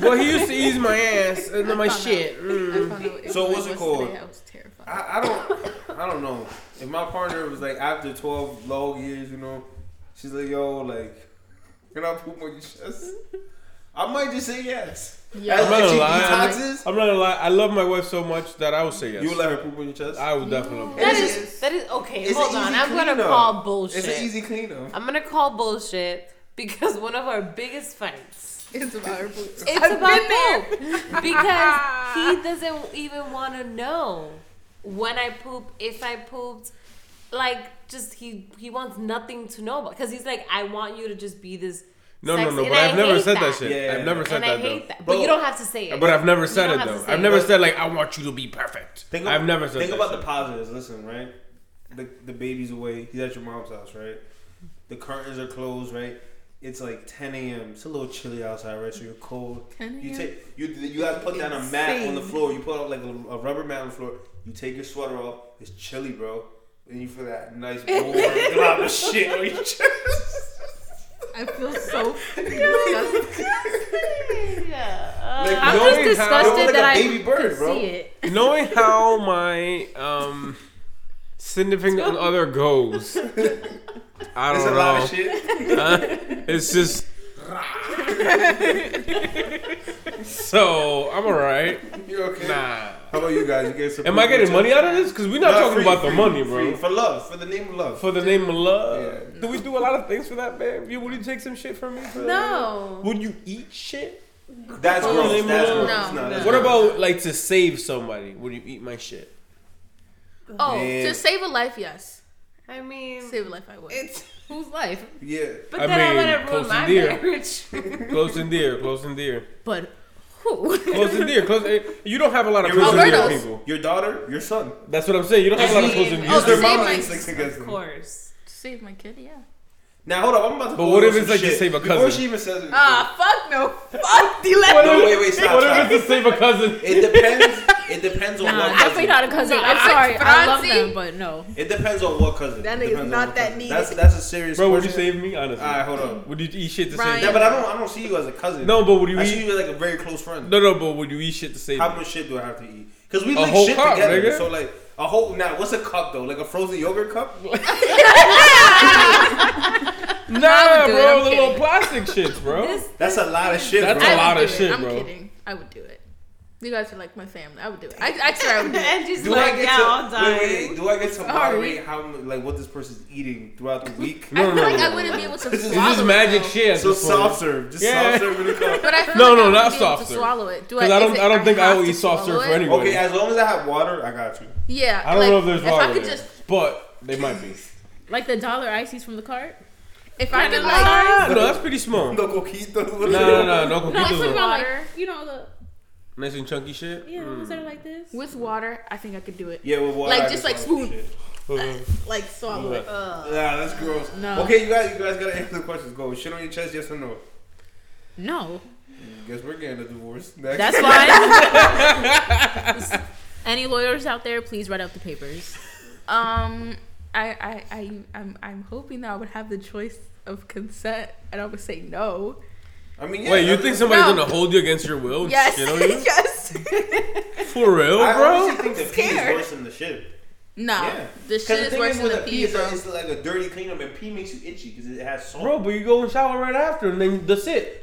But he used to eat my ass and then my shit. Mm. I found out what So what's it was called? Today. I. I, I don't I don't know. If my partner was like after twelve long years, you know, she's like, yo, like, can I poop on your chest? I might just say yes. Yeah. I'm not if gonna lie. I'm not gonna lie. I love my wife so much that I would say yes. you would let her poop on your chest. I would definitely. That It's- is that is okay. it's hold on, I'm gonna cleanup. call bullshit. It's an easy cleanup. I'm gonna call bullshit because one of our biggest fights. It's about her boobs. It's I've about been poop because he doesn't even want to know when I poop, if I pooped. Like, just he he wants nothing to know about because he's like, I want you to just be this. No, no, sexy- no. and But I I've never said that, shit. Yeah. I've never said and that I hate though. that, but Bro. you don't have to say it. But I've never said it though. I've it. never said like I want you to be perfect. Think I've ab- never said Think that about shit. the positives. Listen, right? The the baby's away. He's at your mom's house, right? The curtains are closed, right? It's like 10 a.m. It's a little chilly outside, right? So you're cold. 10 a.m. You take you you guys put down a mat on the floor. You put up like a, a rubber mat on the floor. You take your sweater off. It's chilly, bro. And you feel that nice warm drop of shit on your chest. I feel so disgusted. Yeah. Like, I'm Knowing just how- disgusted like that a I baby bird, could bro. see it. Knowing how my um significant other goes, I don't a lot know. of shit. Huh? It's just. so I'm alright. You're okay. Nah. How about you guys? You get some Am I getting money out of this? Because we're not Nah, talking free, about the free, money, free. bro. For love, for the name of love. For the name of love. Yeah. Do we do a lot of things for that, babe? You, would you take some shit from me? For that? No. Would you eat shit? That's For the gross. name That's gross. No. No, that's What gross. about like to save somebody? Would you eat my shit? Oh, Man. to save a life, yes. I mean, Save a life, I would. it's. Whose life? Yeah. But I then I, mean, let it close ruin and my dear. marriage. Close and dear, close and dear, But who? close and dear. Close. eh, You don't have a lot of Your close and dear people. Your daughter, your son. That's what I'm saying. You don't have a lot of close and oh, dear. Their to mama save my- against of course. To save my kid, yeah. Now hold up, I'm about to. But what if it's some like to shit. save a Before she even says it. Ah, fuck no. Fuck the left. No, wait, wait, stop, What if it's to save a cousin? It depends. It depends on Nah, what Cousin. definitely not a cousin. No, I'm I- sorry. I love them, but no. It depends on what cousin. That nigga's not that cousin. needy. That's that's a serious Bro, would you save me? Honestly. Alright, hold on. Would you eat shit to Ryan. save Yeah, but I don't. I don't see you as a cousin. No, but would you I eat? see you as like a very close friend. No, no, but would you eat shit to save me? How much shit do I have to eat? Because we A link shit together. So like a whole. Now, what's a cup though? Like a frozen yogurt cup? Nah, do bro, I'm the little kidding. plastic shits, bro. This That's a lot of shit, That's bro. a I lot would of do it. shit, I'm bro. kidding. I would do it. You guys are like my family. I would do it. I, I swear I would do it. and she's Do like, I get yeah, to I'll die. wait, wait, Do I get to Sorry. moderate how like what this person's eating throughout the week? No, I no, feel no, like no, I wouldn't be able to This is swallow This is it, magic shit. So soft serve, just Yeah. soft serve in the cup. But I feel No, like no, I not wouldn't be soft to serve. swallow it. Do I? I don't, it- I don't think I have will eat soft serve for anybody. Okay, as long as I have water, I got you. Yeah. I don't like, know if there's if water I could there, just, but they might be. Like the dollar ices from the cart. if I could like- like, Ah, no, that's pretty small. No, No coquito. no, no, no, no No, I'm talking coquitos. about like Water. you know the Nice and chunky shit. yeah the ones that like this. with water, I think I could do it. Yeah, with water. Like, I just can like swallow spoon. shit. Uh, Like swallow it. Yeah, that's gross. No. Okay, you guys, you guys gotta answer the questions. Go. Shit on your chest, yes or no? No, Guess we're getting a divorce. Next. that's why. Any lawyers out there, please write out the papers. Um, I, I, I, I'm, I'm hoping that I would have the choice of consent, and I would say no. I mean, yeah, Wait, you I- think somebody's No. gonna hold you against your will? and Yes, shit on you? yes. For real, I bro? honestly think the pee is scared. worse than the shit. no, Yeah. the 'Cause shit the is thing worse with than the the pee, is bro. that it's like a dirty cleanup, and pee makes you itchy because it has salt. Bro, but you go and shower right after, and then that's it.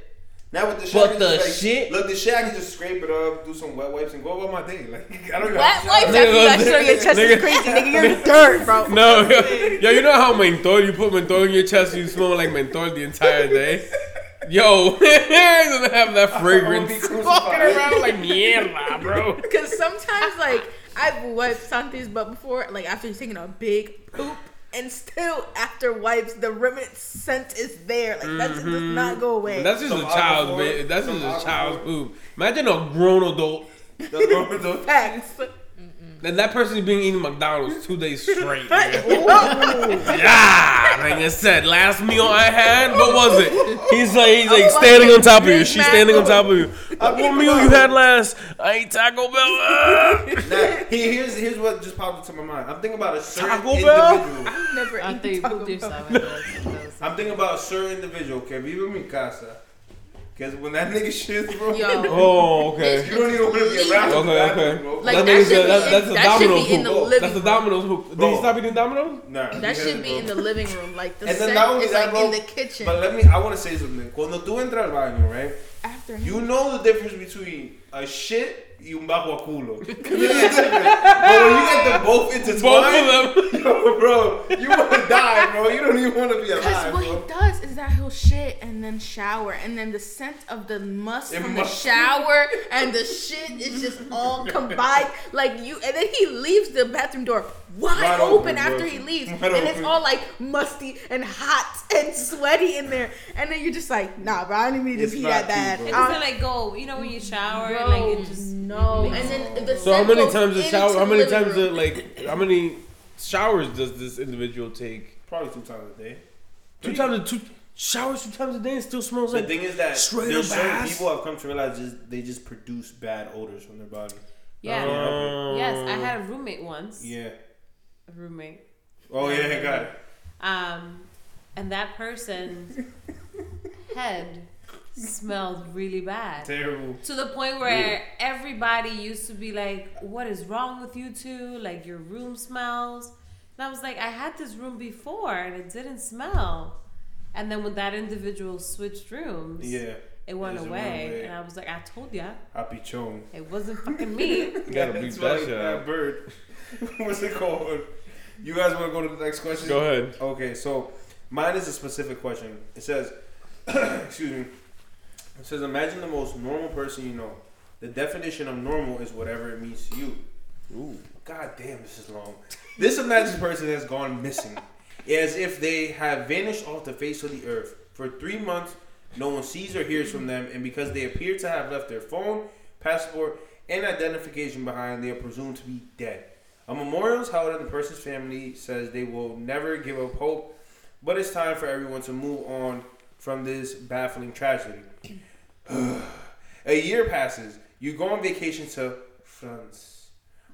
Now with the shit, But can the just, like, shit- Look, the shit, I can just scrape it up, do some wet wipes, and go about my day. Like I don't even Wet have to wipes shower. after you got shit on your chest is Nigga. crazy, nigga. You're dirt, bro. No, yo, you know how menthol, you put menthol in your chest you smell like menthol the entire day? Yo, it doesn't have that fragrance. be. Walking around like mierda, bro. Because sometimes, like, I've wiped something's butt before, like, after you're taking a big poop, and still after wipes, the remnant scent is there. Like, that just does mm-hmm. not go away. That's just Some a child's, aquaphor, ba- that's some just a child's poop. Imagine a grown adult, That's wrong with Facts. And that person's been eating McDonald's two days straight. yeah, like I said, last meal I had, what was it? He's like, he's like standing on top of you. She's standing on top of you. Uh, what meal you had last? I ate Taco Bell. Now, here's here's what just popped into my mind. I'm thinking about a certain Taco Bell? individual. I've never eaten think Taco Bell. yourself. in those- those- I'm thinking about a certain individual que vive en mi casa. Because when that nigga shits, bro, Yo. Oh, okay. you don't even want to be around. Okay, okay. bro. Like, that that should that, be that- that's a that should Domino's be in the living That's a room. Domino's hoop. Did Bro. he stop eating Domino's? Nah, That should be in the living room. Like, the And then not only is, that, like, bro, in the kitchen. But let me, I want to say something. Cuando tú entras al baño, right? After him. You know the difference between a shit y un bajo a culo. 'Cause there's a difference. But when you get them both intertwined, Both of them. yo, bro, you want to die, bro. You don't even want to be Because alive, what bro. he does is that he'll shit and then shower, and then the scent of the musk It from must- the shower and the shit is just all combined. Like you, and then he leaves the bathroom door wide Wide open, open, after bro. he leaves, Wide and it's all like musty and hot and sweaty in there. And then you're just like, nah, bro, I didn't mean to It's pee that bad. cute, It bro. Doesn't like um, go, you know, when you shower, Bro, like it just no. And then the So how many times the into shower? How many times room. the, like how many showers does this individual take? Probably two times a day. Two times, a two showers two times a day, and still smells The like. The thing is that straight there's up certain people have come to realize just they just produce bad odors from their body. Yeah. Oh. yes, I had a roommate once. Yeah. A roommate. Oh yeah, I got it. Um, and that person's head smelled really bad. Terrible. To the point where everybody used to be like, What is wrong with you two? Like, your room smells. And I was like, I had this room before and it didn't smell. And then when that individual switched rooms, Yeah. it went It away. And I was like, I told ya, Happy chone. it wasn't fucking me. You gotta It's bleep that like shit that bird. What's it called? You guys want to go to the next question? Go ahead. Okay, so mine is a specific question. It says, excuse me. It says, imagine the most normal person you know. The definition of normal is whatever it means to you. Ooh, god damn, this is long. This imagined person has gone missing, as if they have vanished off the face of the earth. For three months, no one sees or hears from them, and because they appear to have left their phone, passport, and identification behind, they are presumed to be dead. A memorial is held, and the person's family says they will never give up hope, but it's time for everyone to move on from this baffling tragedy. A year passes. You go on vacation to France.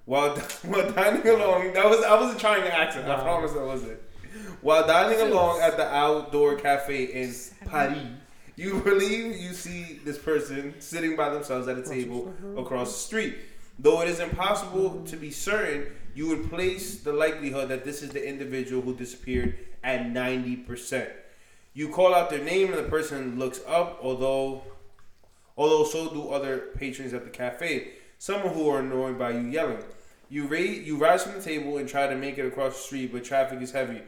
While while dining along, that was I wasn't trying to accent. I promise that wasn't. While dining along at the outdoor cafe in Paris, you believe you see this person sitting by themselves at a table across the street. Though it is impossible to be certain, you would place the likelihood that this is the individual who disappeared at ninety percent. You call out their name and the person looks up, although although so do other patrons at the cafe. Some who are annoyed by you yelling. You raise, you rise from the table and try to make it across the street, but traffic is heavy.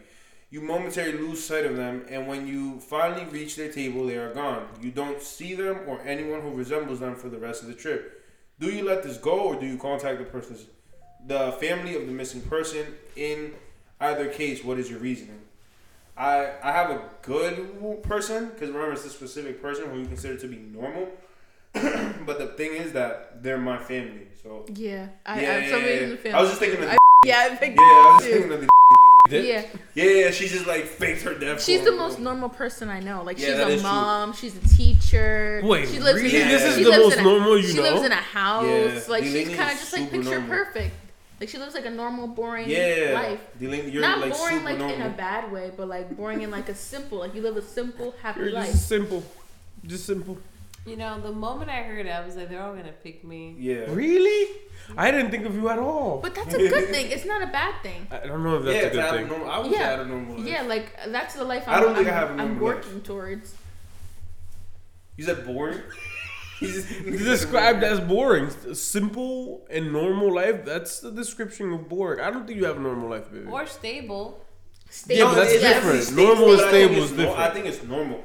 You momentarily lose sight of them, and when you finally reach their table, they are gone. You don't see them or anyone who resembles them for the rest of the trip. Do you let this go, or do you contact the person's, the family of the missing person? In either case, what is your reasoning? I I have a good person because remember it's a specific person who you consider to be normal. but the thing is that they're my family, so Yeah, I, yeah, I'm yeah, somebody yeah. in the family. I was just thinking of I- yeah, I think yeah, I was too. thinking of the Did? Yeah, Yeah, she just like faked her death. she's the most normal person I know. Like Yeah, she's a is true. mom, she's a teacher. Wait, she lives really? in a, This is the most in a, normal you She know? lives in a house. Yeah, like she's kind of just like picture normal. perfect. Like she lives like a normal, boring Yeah, life. Delaney, you're Not like boring super like normal. in a bad way, but like boring in like a simple. Like you live a simple, happy You're life. just simple. Just simple. You know, the moment I heard it, I was like, they're all gonna pick me. yeah. Really? I didn't think of you at all. But that's a good thing. It's not a bad thing. I don't know if that's yeah, a to good thing. normal- I wish I Yeah. had a normal life. Yeah, like that's the life I'm, I'm, don't think I I'm- have a I'm normal life. working towards. You said boring. He's Described as boring, simple and normal life. That's the description of boring. I don't think you have a normal life, baby. Or stable. Yeah, but that's it's different. definitely Normal and but I think stable is different. I think it's normal,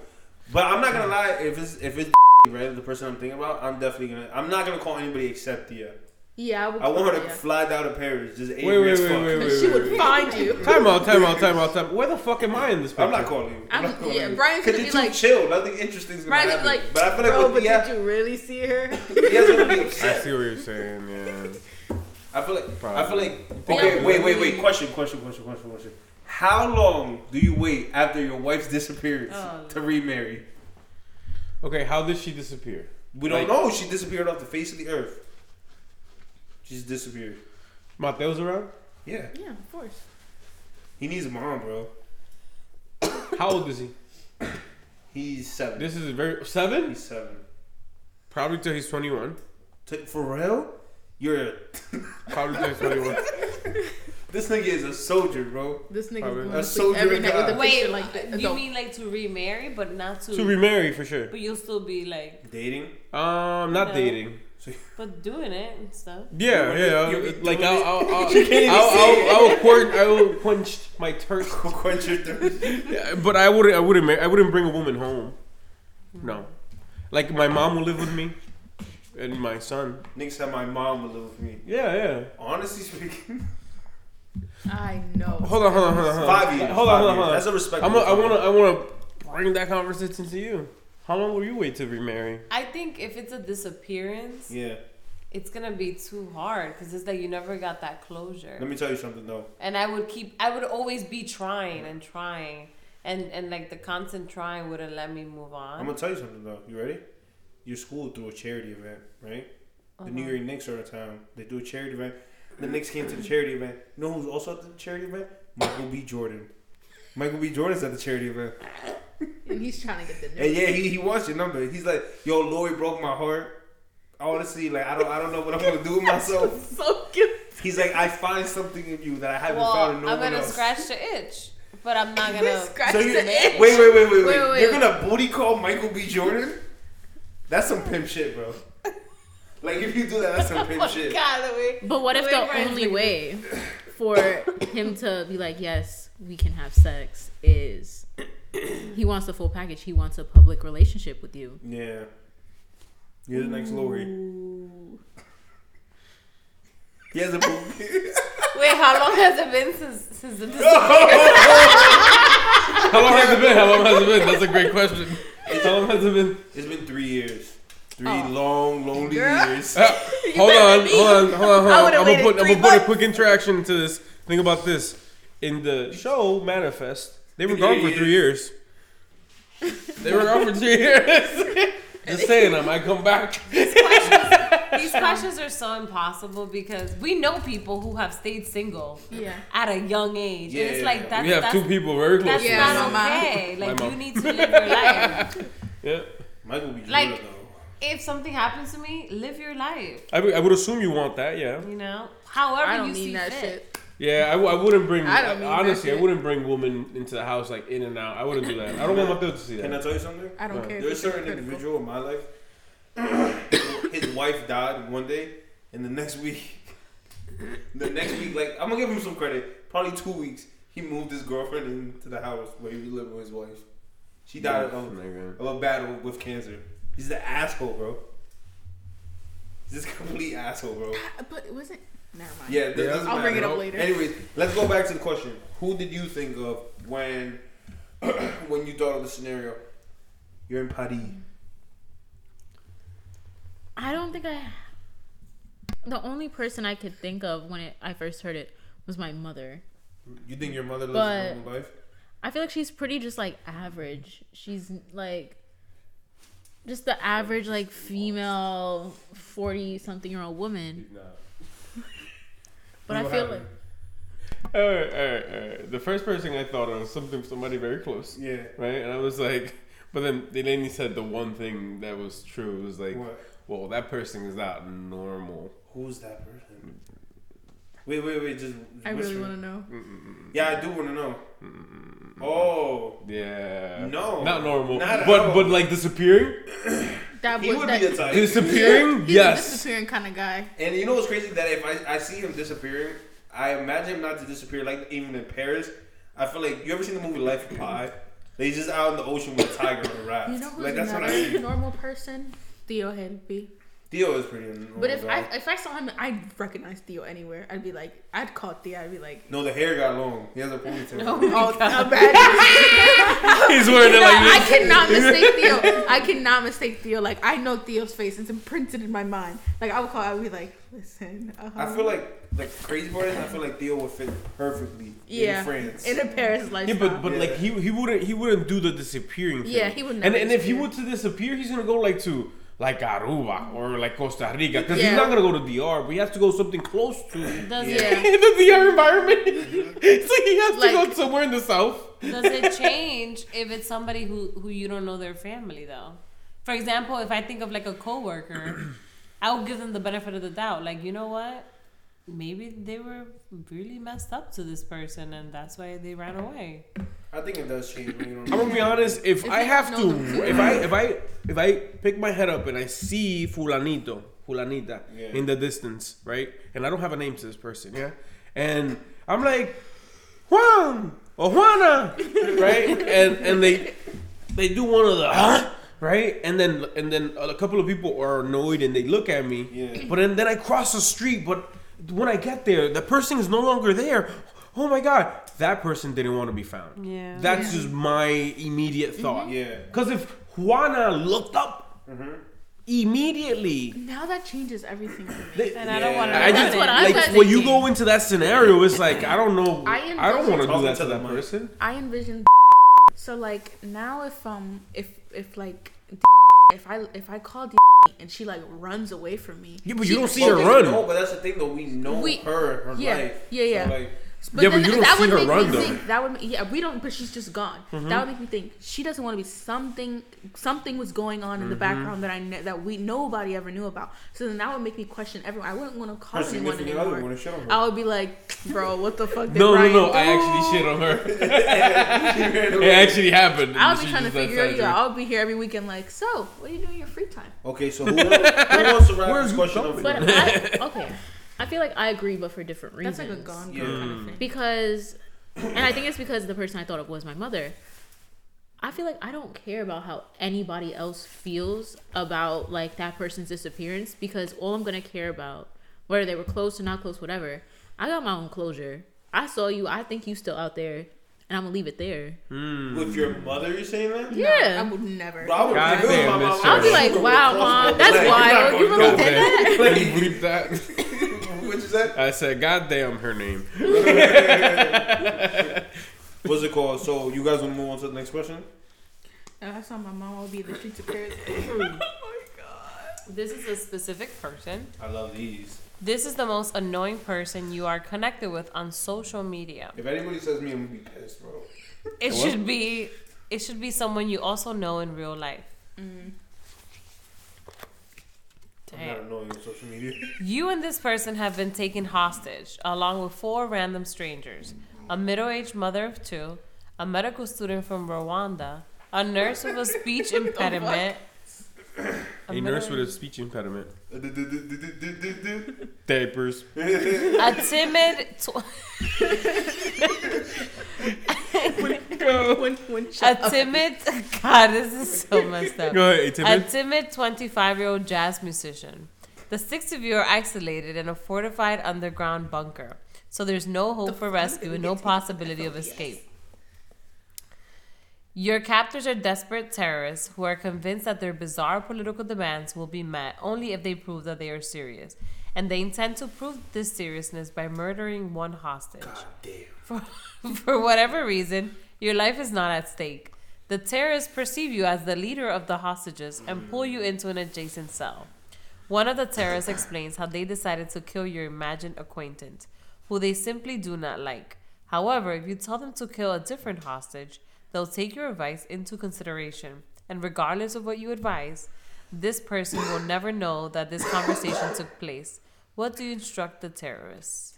but I'm not gonna lie. If it's if it's right, the person I'm thinking about, I'm definitely gonna. I'm not gonna call anybody except Tia. Yeah, I would. I want her to yeah. fly down to Paris, just Wait, wait, angry wait, wait, wait, She would find you. Time out, time out, time out, time out. Where the fuck am I in this picture? I'm not calling you. I'm- not calling yeah, you. Brian's 'Cause gonna you're be too like- chill. Nothing interesting's gonna Brian's happen. gonna like, but I feel like bro, with but Tia, did you really see her? Tia's gonna be upset. I see what you're saying, yeah. I feel like I feel like okay. I Wait, wait, wait. Question, question, question, question, question. How long do you wait after your wife's disappearance Oh, to remarry? Okay, how did she disappear? We don't Like- know. She disappeared off the face of the earth. She's disappeared. Mateo's around? Yeah, yeah, of course. he needs a mom, bro. How old is he? He's seven. This is a very seven? He's seven. Probably till he's twenty one. T- for real? You're a, Probably till he's twenty one. this nigga is a soldier, bro. This nigga's Probably. going A soldier every night with a God. picture Wait, like that. you Adult. mean like to remarry, but not to. To remarry for sure. but you'll still be like, Dating. Um, not No. dating. but doing it and stuff. Yeah, yeah. You- I'll- like you- I'll, I'll, I'll, You can't even I'll, say I'll, I'll, quench, I will quench my thirst. Quench your thirst. Yeah, but I wouldn't. I wouldn't. mar- I wouldn't bring a woman home. No, like my mom will live with me, and my son. Nigga said my mom would live with me. Yeah, yeah. Honestly speaking, I know. Hold on, hold on, hold on. Hold on. five years. Hold on, hold on, hold on. That's a respect. I'm. A, I wanna. I wanna bring that conversation to you. How long will you wait to remarry? I think if it's a disappearance, Yeah. it's gonna be too hard because it's like you never got that closure. Let me tell you something though. and I would keep, I would always be trying and trying, and and like the constant trying wouldn't let me move on. I'm gonna tell you something though. You ready? Your school threw a charity event, right? The New uh-huh. York Knicks are in town. They do a charity event. The Knicks came to the charity event. You know who's also at the charity event? Michael B. Jordan. Michael B. Jordan's at the charity event. And he's trying to get the And yeah, he, he wants your number. He's like, yo, Lori broke my heart. Honestly, like I don't I don't know what I'm gonna do with myself. so cute. He's like, I find something in you that I haven't well, found in no I'm one gonna else. scratch the itch, but I'm not gonna. Scratch So you, the wait, itch. wait, wait, wait, wait, Wait, wait, You're wait. gonna booty call Michael B. Jordan? That's some pimp shit, bro. Like if you do that, that's some pimp Oh shit. God, way. But what if the only like- way for him to be like, yes, we can have sex is he wants the full package. He wants a public relationship with you. Yeah. You're the next Lori. He has a booty. Wait, how long has it been since since the disappearance? How long has it been? How long has it been? That's a great question. How long has it been? it's been three years. Three Oh. long, lonely Girl. years. Uh, hold, on, hold on, hold on, hold I on. would've I'm gonna put, I'm gonna put a quick interaction into this. Think about this. In the show Manifest, they were gone for three years. They were gone for three years. Just saying, I might come back. These questions, these questions are so impossible because we know people who have stayed single Yeah. at a young age, and it's Yeah. like that's we have that's, two people very close that's to yeah. not my okay. Like you need to live your life. Yeah, Michael B. Jordan, Like- though. If something happens to me, live your life. I would- I would assume you want that. Yeah, You know, however I don't you need see that fit. shit. yeah. I, w- I wouldn't bring. I don't need that honestly, I wouldn't bring women into the house like in and out. I wouldn't do that. I don't want my dude to see that. Can I that. tell you something? I don't Right. care. There's a certain critical. individual in my life. his wife died one day, and the next week, the next week, like I'm gonna give him some credit. Probably two weeks, he moved his girlfriend into the house where he was living with his wife. She died of, of a battle with cancer. He's the asshole, bro. He's this complete asshole, bro. Ah, but it wasn't. Never mind. Yeah, that Yeah. I'll bring it matter. up later. Anyways, let's go back to the question. Who did you think of when when you thought of the scenario? You're in Paris. I don't think I. The only person I could think of when it, I first heard it was my mother. You think your mother lives But- a normal life? I feel like she's pretty just like average. She's like just the average like female forty something year old woman. But I feel like All right, all right, all right. The first person I thought of was something somebody very close. Yeah. Right, and I was like, but then they then he said the one thing that was true. It was like, What? well, that person is not normal. Who's that person? Wait, wait, wait. Just. I really want to know. Yeah, I do want to know. Mm. Oh. Yeah. No. Not normal. Not at but all. but like disappearing? That He would, would that, be the type. Disappearing? He's a yes. disappearing kind of guy. And you know what's crazy? That if I, I see him disappearing, I imagine him not to disappear like even in Paris. I feel like you ever seen the movie Life of Pi? They just out in the ocean with a tiger on a raft. You know who's like that's not what I a see. normal person? Theo Henby. Theo is pretty. Normal, But if I if I saw him, I'd recognize Theo anywhere. I'd be like, I'd call Theo. I'd be like, no, the hair got long. He has a ponytail. oh, I'm bad. He's wearing it No, like this. I cannot mistake Theo. I cannot mistake Theo. Like I know Theo's face. It's imprinted in my mind. Like I would call. I would be like, listen. Uh-huh. I feel like the crazy part is I feel like Theo would fit perfectly yeah, in France. in a Paris Yeah, but but Yeah. like he he wouldn't he wouldn't do the disappearing thing. Yeah, he would And never and if he were to disappear, he's gonna go like to like Aruba or like Costa Rica because Yeah. he's not gonna go to DR, but he has to go something close to Does Yeah. it the DR environment. it's like he has to go somewhere in the south. does it change if it's somebody who who you don't know their family though? For example, if I think of like a coworker, I'll give them the benefit of the doubt. Like, you know what? Maybe they were really messed up to this person, and that's why they ran away. I think it does change. When you don't I'm gonna be honest. If, If I have don't know them to, if I if I if I pick my head up and I see fulanito, fulanita Yeah. in the distance, right, and I don't have a name to this person, yeah, and I'm like Juan or Juana, right, and and they they do one of the huh, right, and then and then a couple of people are annoyed and they look at me, Yeah. but then then I cross the street, but when I get there, the person is no longer there. Oh my god, that person didn't want to be found. Yeah. That's just my immediate thought. Yeah. Because if Juana looked up immediately, now that changes everything they- And I don't want to. I just That's what I'm like thinking. when you go into that scenario, it's like I don't know. I I, don't want to do that to Talking that person. I envision. So like now, if um if if like if I if I call D and she like runs away from me. Yeah, but she- you don't see her we run. know- but that's the thing though. We know We- her, her yeah, life. yeah, yeah. So, like, Yeah, but you don't that see would her make run, me though. think that would yeah we don't but she's just gone. Mm-hmm. That would make me think she doesn't want to be something something was going on in the mm-hmm. background that I kn- that we nobody ever knew about. So then that would make me question everyone. I wouldn't want to call her anyone significant other anymore. to shit on her. I would be like, bro, what the fuck? Did No, no, no. I actually shit on her. it actually happened. I'll be trying to figure decided you out. I'll be here every weekend. Like, so what do you do in your free time? Okay, so who, who wants to wrap Where's this question up? But you? I, okay, I feel like I agree, but for different reasons. That's like a gone Yeah. girl kind of thing. because and I think it's because the person I thought of was my mother. I feel like I don't care about how anybody else feels about like that person's disappearance because all I'm gonna care about, whether they were close or not close, whatever. I got my own closure. I saw you. I think you still out there, and I'm gonna leave it there. Hmm. With your mother, you're saying that? Yeah. I would never. Bro, I would, God if it was damn, my Miss mom, I'll be like, wow, Mom, that's Like, wild. you're You not really gonna did go. that? Can you bleep that? What you said? I said, God damn her name. What's it called? So you guys want to move on to the next question? Uh, I saw my mom will be the streets of Paris. oh my god. This is a specific person. I love these. This is the most annoying person you are connected with on social media. If anybody says me, I'm gonna be pissed, bro. It What? should be it should be someone you also know in real life. Mm. I'm not annoying on social media. You and this person have been taken hostage along with four random strangers. A middle-aged mother of two, a medical student from Rwanda, a nurse with a speech impediment, A nurse with a speech impediment. Diapers. a timid tw- when, when a timid God, this is so messed up. Go ahead, A timid. timid 25 year old jazz musician. The six of you are isolated in a fortified underground bunker, so there's no hope for rescue and no possibility of escape. Your captors are desperate terrorists who are convinced that their bizarre political demands will be met only if they prove that they are serious. and they intend to prove this seriousness by murdering one hostage. God damn. For, for whatever reason, your life is not at stake. The terrorists perceive you as the leader of the hostages and pull you into an adjacent cell. One of the terrorists explains how they decided to kill your imagined acquaintance, who they simply do not like. However, if you tell them to kill a different hostage, they'll take your advice into consideration. And regardless of what you advise, this person will never know that this conversation took place. What do you instruct the terrorists?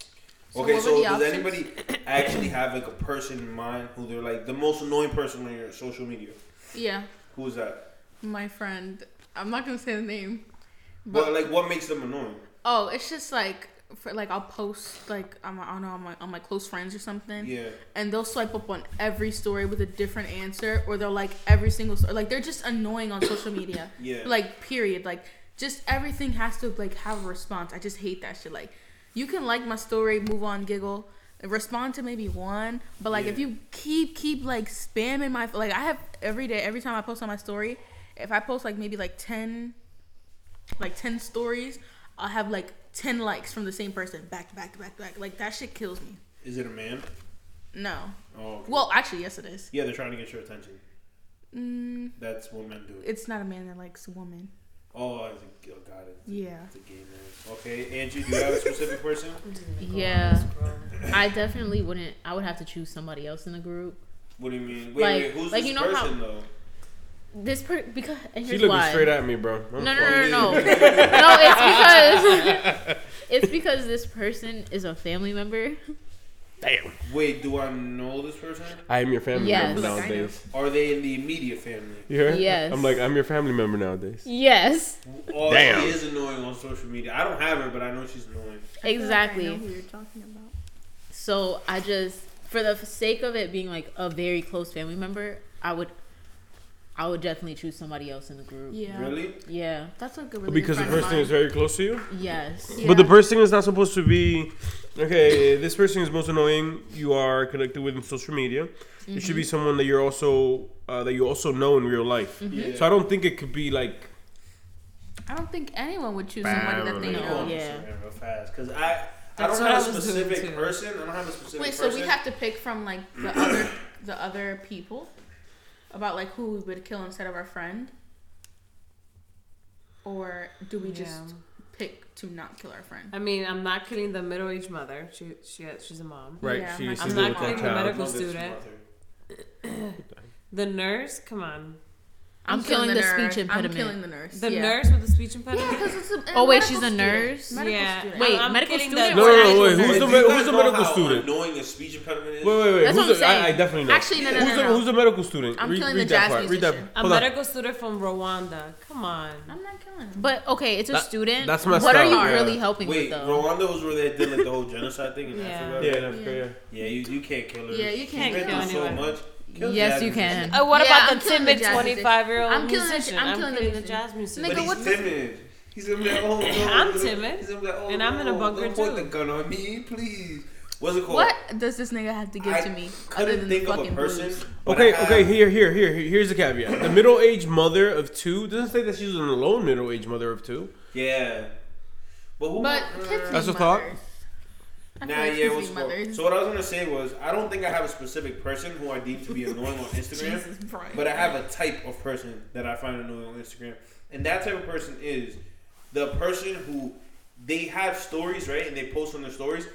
Okay, so does options? anybody actually have like a person in mind who they're like the most annoying person on your social media? Yeah, Who is that? my friend. I'm not gonna say the name. But like, what makes them annoying? Oh, it's just like for like I'll post like on my, I don't know on my on my close friends or something. Yeah. And they'll swipe up on every story with a different answer, or they'll like every single story. Like they're just annoying on social media. Yeah. Like period. Like just everything has to like have a response. I just hate that shit. Like you can like my story, move on, giggle, respond to maybe one, but like if you keep keep like spamming my like I have every day every time I post on my story, if I post like maybe like ten like 10 stories, I'll have like 10 likes from the same person back to back to back to back. Like that shit kills me. Is it a man? No. Oh. okay. Well, actually, yes, it is. Yeah, they're trying to get your attention. Mm, That's what men do. it's not a man that likes a woman. Oh, oh, it's a, oh God, it's, Yeah. it's a gay man. Okay, Angie, do you have a specific person? Yeah. I definitely wouldn't. I would have to choose somebody else in the group. What do you mean? Wait, Like- wait, who's like, this you know how- person though? This per because and She looking why. straight at me, bro. No, I'm no, fucking- no, no, no. no, it's because it's because this person is a family member. Damn. Wait, do I know this person? I am your family Yes. member Like, I know. nowadays. Are they in the immediate family? You heard? Yes. I'm like, I'm your family member nowadays. Yes, Oh, Damn. she is annoying on social media. I don't have her, but I know she's annoying. exactly. I know who you're talking about. So I just, for the sake of it being like a very close family member, I would, I would definitely choose somebody else in the group. Yeah. Really? Yeah. That's like a really Because the person is very close to you. Yes. Yeah. But the person is not supposed to be. Okay, this person is most annoying. You are connected with in social media. It should be someone that you're also uh, that you also know in real life. Yeah. So I don't think it could be like. I don't think anyone would choose somebody that they Bam. Let know. Yeah. Real fast because I I don't what have I a specific person. I don't have a specific Wait, person. so we have to pick from like the other the other people about like who we would kill instead of our friend, or do we just Yeah. pick to not kill our friend? I mean, I'm not killing the middle-aged mother. She, she, she's a mom. Right, Yeah, she I'm not- to I'm deal not with that kidding, the medical student. The nurse, come on. I'm killing the nurse. speech I'm impediment. killing the nurse. The yeah. nurse with the speech impediment. Yeah, Because it's a, a Oh, wait, she's a student. nurse? Medical Yeah. student. Wait, I'm medical student the- No, no, no, wait, who's nurse? the Do med- who's the medical how student? Annoying a speech impediment is. Wait, wait, wait. That's who's what the, I'm I, I definitely know. Actually, no, no, who's, no, the, no. who's the medical student? I'm read killing read the that jazz part. Read that. musician. A medical student from Rwanda. Come on. I'm not killing him. But okay, it's a That- student. that's messed what are you really helping Wait, with though? Rwanda was where they did like the whole genocide thing in Yeah. Africa. Yeah, that's great. Yeah, you, you can't kill her. Yeah, you can't been kill through so anyone. much. Kill Yes, you can. Uh, what Yeah, about I'm the timid 25 year old I'm killing the- musician? I'm I'm killing killing the the jazz musician. But Nigga, he's timid. He's gonna be like, oh no. I'm he's timid. He's gonna be like, oh And I'm in a no, bunker, don't point too. the gun on me, please. What's it called? What does this nigga have to give I to me other couldn't than the think of a fucking person. blues? Okay, have- okay. Here, here, here. Here's the caveat. The middle-aged mother of two doesn't say that she's an alone middle-aged mother of two. Yeah. But who? But uh, That's need a thought? Nah, yeah, need called? mothers. So what I was gonna say was, I don't think I have a specific person who I deem to be annoying on Instagram, but I have a type of person that I find annoying on Instagram, and that type of person is the person who they have stories right, and they post on their stories,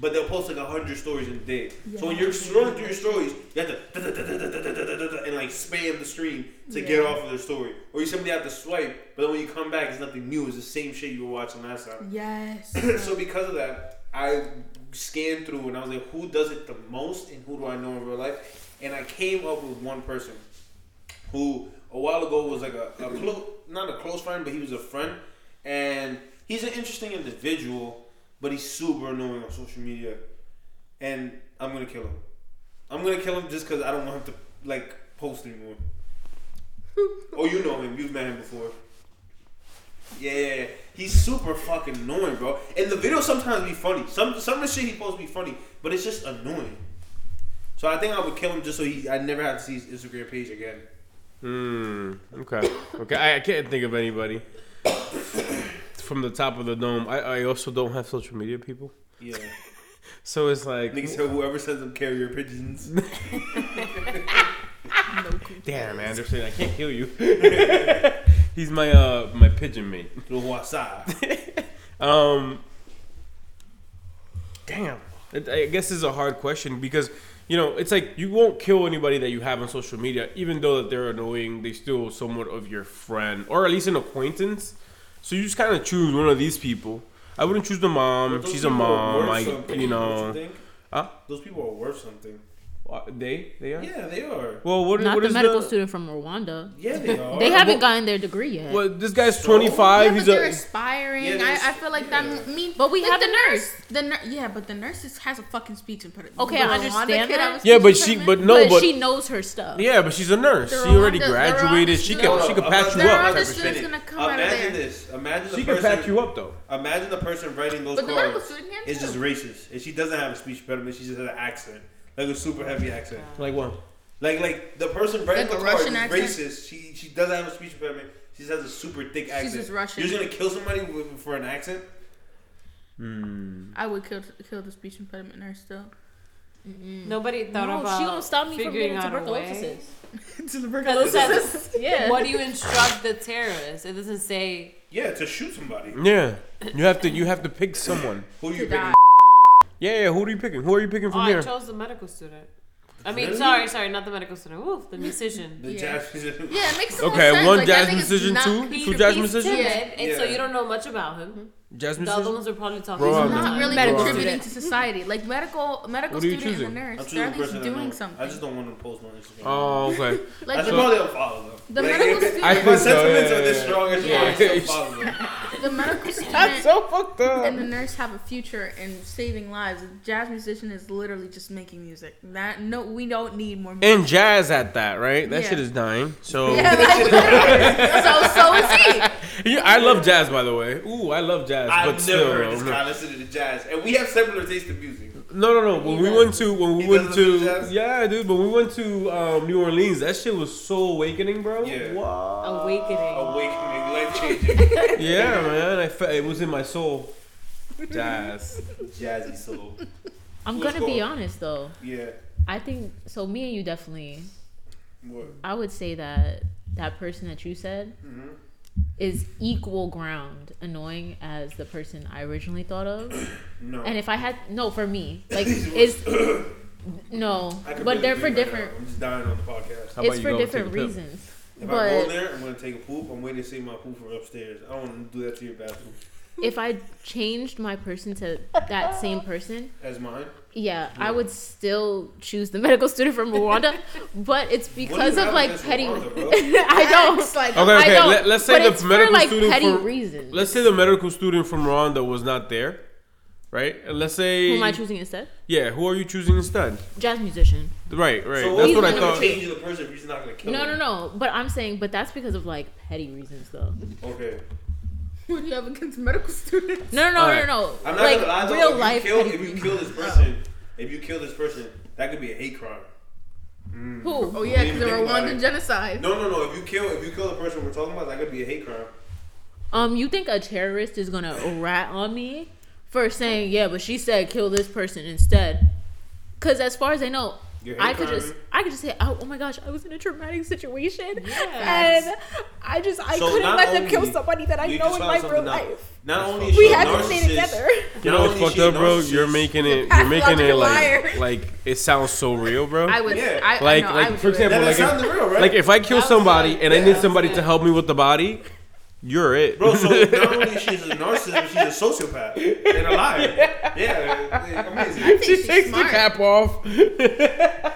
but they'll post like a hundred stories in a day. So when you're scrolling through your stories, you have to and like spam the screen to get off of their story, or you simply have to swipe, but then when you come back, it's nothing new. It's the same shit you were watching last time. Yes. so because of that, I scanned through and I was like, who does it the most and who do I know in real life? And I came up with one person who a while ago was like a, a close, not a close friend, but he was a friend, and he's an interesting individual, but he's super annoying on social media, and I'm gonna kill him. I'm gonna kill him just because I don't want him to like post anymore. oh, you know him. You've met him before. Yeah, he's super fucking annoying, bro. And the videos sometimes be funny. Some some of the shit he posts be funny, but it's just annoying. So I think I would kill him just so he I never have to see his Instagram page again. Hmm. Okay. Okay. I, I can't think of anybody. from the top of the dome. I, I also don't have social media people, Yeah. so it's like Nigga said whoever sends them carrier pigeons. no damn Anderson, I can't kill you. He's my uh my pigeon mate. Um, damn. I guess this is a hard question because you know it's like you won't kill anybody that you have on social media, even though that they're annoying. They still somewhat of your friend or at least an acquaintance. So you just kind of choose one of these people. I wouldn't choose the mom. She's a mom. I, you know, think? Huh? Those people are worth something. Uh, they they are. Yeah, they are. Well, what, Not what the is medical the, student from Rwanda. Yeah, they are. They haven't well- gotten their degree yet. Well, this guy's So? twenty five. Yeah, but He's they're a aspiring. Yeah, I, there's- I feel like yeah. that mean. But we like have the the nurse. The nur- yeah, but the nurse is, has a fucking speech impediment. Okay, The I understand kid that. has a yeah, but she but no, but, but she knows her stuff. yeah, but she's a nurse. They're She already Rwanda- they're graduated. Rwanda She students. can she can patch you They're I'm up. not Rwanda type of students shit. gonna come out of Imagine this. Imagine the person. She can patch you up though. Imagine the person writing those But the medical cards student can is just racist, and she doesn't have a speech impediment. She just has an accent, like a super heavy accent. Like what? Like like the person writing Like the a card is Russian accent? racist. She she doesn't have a speech impediment. She just has a super thick accent. She's just Russian. You're just gonna kill somebody with, for an accent? Mm. I would kill kill the speech impediment nurse still. Nobody thought No, about she gonna stop me from figuring getting out a way. tuberculosis. Because it says, Yeah. what do you instruct the terrorist? It doesn't say. Yeah, to shoot somebody. Yeah, you have to you have to pick someone. Who you To picking? Die. Yeah, yeah. Who are you picking? Who are you picking Oh, from I chose the medical student. I mean, Really? sorry, sorry, not the medical student. Oof, the musician. The Yeah. jazz musician. Yeah, it makes so Okay, sense. one like, jazz musician not- too. He, Two jazz he's musicians. timid, and so you don't know much about him. Mm-hmm. Jazz The other musician. ones are probably talking. Bro, all I'm not really Medical contributing student. to society. Like medical medical What are you student choosing? and the I'm nurse, choosing they're at least person I know. doing something. I just don't want to post on Instagram. Oh, okay. like I should the, probably unfollow them. the Like, medical student, I My think so, sentiments yeah, are this yeah, strong. I should yeah. probably unfollow them. the medical That's student so fucked up. and the up. nurse have a future in saving lives. A jazz musician is literally just making music. That no, we don't need more. music. And jazz at that, right? That Yeah. shit is dying. So Yeah, like, so so is he. Yeah, I love jazz, by the way. Ooh, I love jazz, I've but never still, heard this no. guy listen to the jazz, and we have similar taste in music. No, no, no. When we does. went to when we He went to listen to jazz? yeah, dude. When we went to um, New Orleans, that shit was so awakening, bro. Yeah. Wow. Awakening. Awakening, life changing, Yeah, man. I felt it was in my soul. Jazz. jazzy soul. I'm Let's gonna be honest though. Yeah. I think so. Me and you definitely. What? I would say that that person that you said Mm-hmm. Is equal ground annoying as the person I originally thought of. No. And if I had no for me, like is no, I but they're for breathe right different. I'm just dying on the podcast. How It's you for go different take a pill? reasons. If I go But there, I'm gonna take a poop. I'm waiting to see my poop from upstairs. I don't want to do that to your bathroom. If I changed my person to that same person, As mine. yeah, I would still choose the medical student from Rwanda. but it's What do you because of like petty. Rwanda. I don't. Like Okay, I okay. don't. Let, let's say but the it's medical for, like student petty from reasons. let's say the medical student from Rwanda was not there, right? And let's say Who am I choosing instead? Yeah, who are you choosing instead? Jazz musician. Right, right. So That's he's what I gonna thought. Change the person if he's not gonna kill No, no, no. But I'm saying, but that's because of like petty reasons, though. Okay. what do you have against medical students? No, no, no, Alright. no, no. I'm not like gonna lie though. real if life You kill, if you kill this person, if you kill this person, that could be a hate crime. Who? Oh yeah, because Even the think about Rwandan genocide. No, no, no. If you kill, if you kill the person we're talking about, that could be a hate crime. Um, you think a terrorist is gonna rat on me for saying, yeah, but she said kill this person instead? Because as far as I know, You're I could just. I could just say, oh, oh my gosh, I was in a traumatic situation, Yes. and I just, I So couldn't let them kill somebody that I know in my real out. life. Not only is We she a had to stay together. You know not what's fucked up, bro? You're making it. You're making it like like it sounds so real, bro. I would. Yeah. I, like I know, I like for example, like if, real, right? like if I kill somebody good. and I need somebody to help me with the body, you're it. Bro, so not only she's a narcissist, but she's a sociopath and a liar. Yeah, yeah, amazing. think she takes smart. the cap off.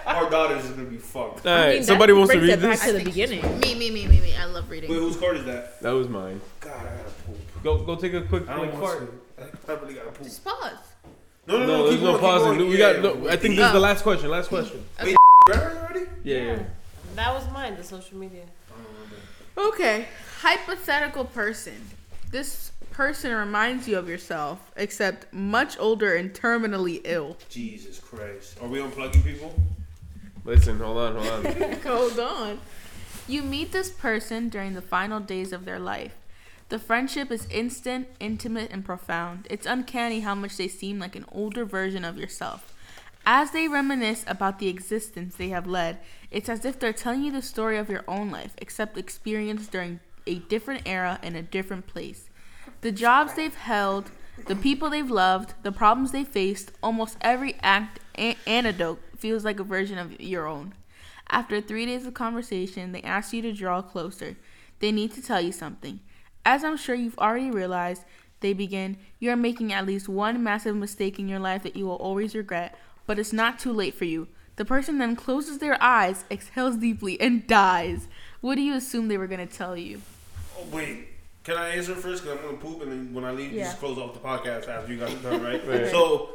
Our daughters is gonna be fucked. All I mean, somebody wants to read it back this. to the beginning. Me, me, me, me, me. I love reading. Wait, whose card is that? That was mine. God, I gotta poop. Go go take a quick I like don't want to. I really gotta poop. Just pause. No, no, No, no, there's keep no going, pausing. We Yeah, got. No. I think this is the Oh. last question. Last question. Right already? Yeah, yeah. That was mine, the social media. Oh, okay, hypothetical person. This person reminds you of yourself, except much older and terminally ill. Jesus Christ. Are we unplugging people? Listen, hold on, hold on. Hold on. You meet this person during the final days of their life. The friendship is instant, intimate, and profound. It's uncanny how much they seem like an older version of yourself. As they reminisce about the existence they have led, it's as if they're telling you the story of your own life, except experienced during a different era in a different place. The jobs they've held, the people they've loved, the problems they faced, almost every act a- anecdote feels like a version of your own. After three days of conversation, they ask you to draw closer. They need to tell you something. As I'm sure you've already realized, they begin, You are making at least one massive mistake in your life that you will always regret, but it's not too late for you. The person then closes their eyes, exhales deeply, and dies. What do you assume they were going to tell you? Wait. Can I answer first? Because I'm going to poop, and then when I leave, you Yeah. just close off the podcast after you guys are done, right? Right. So,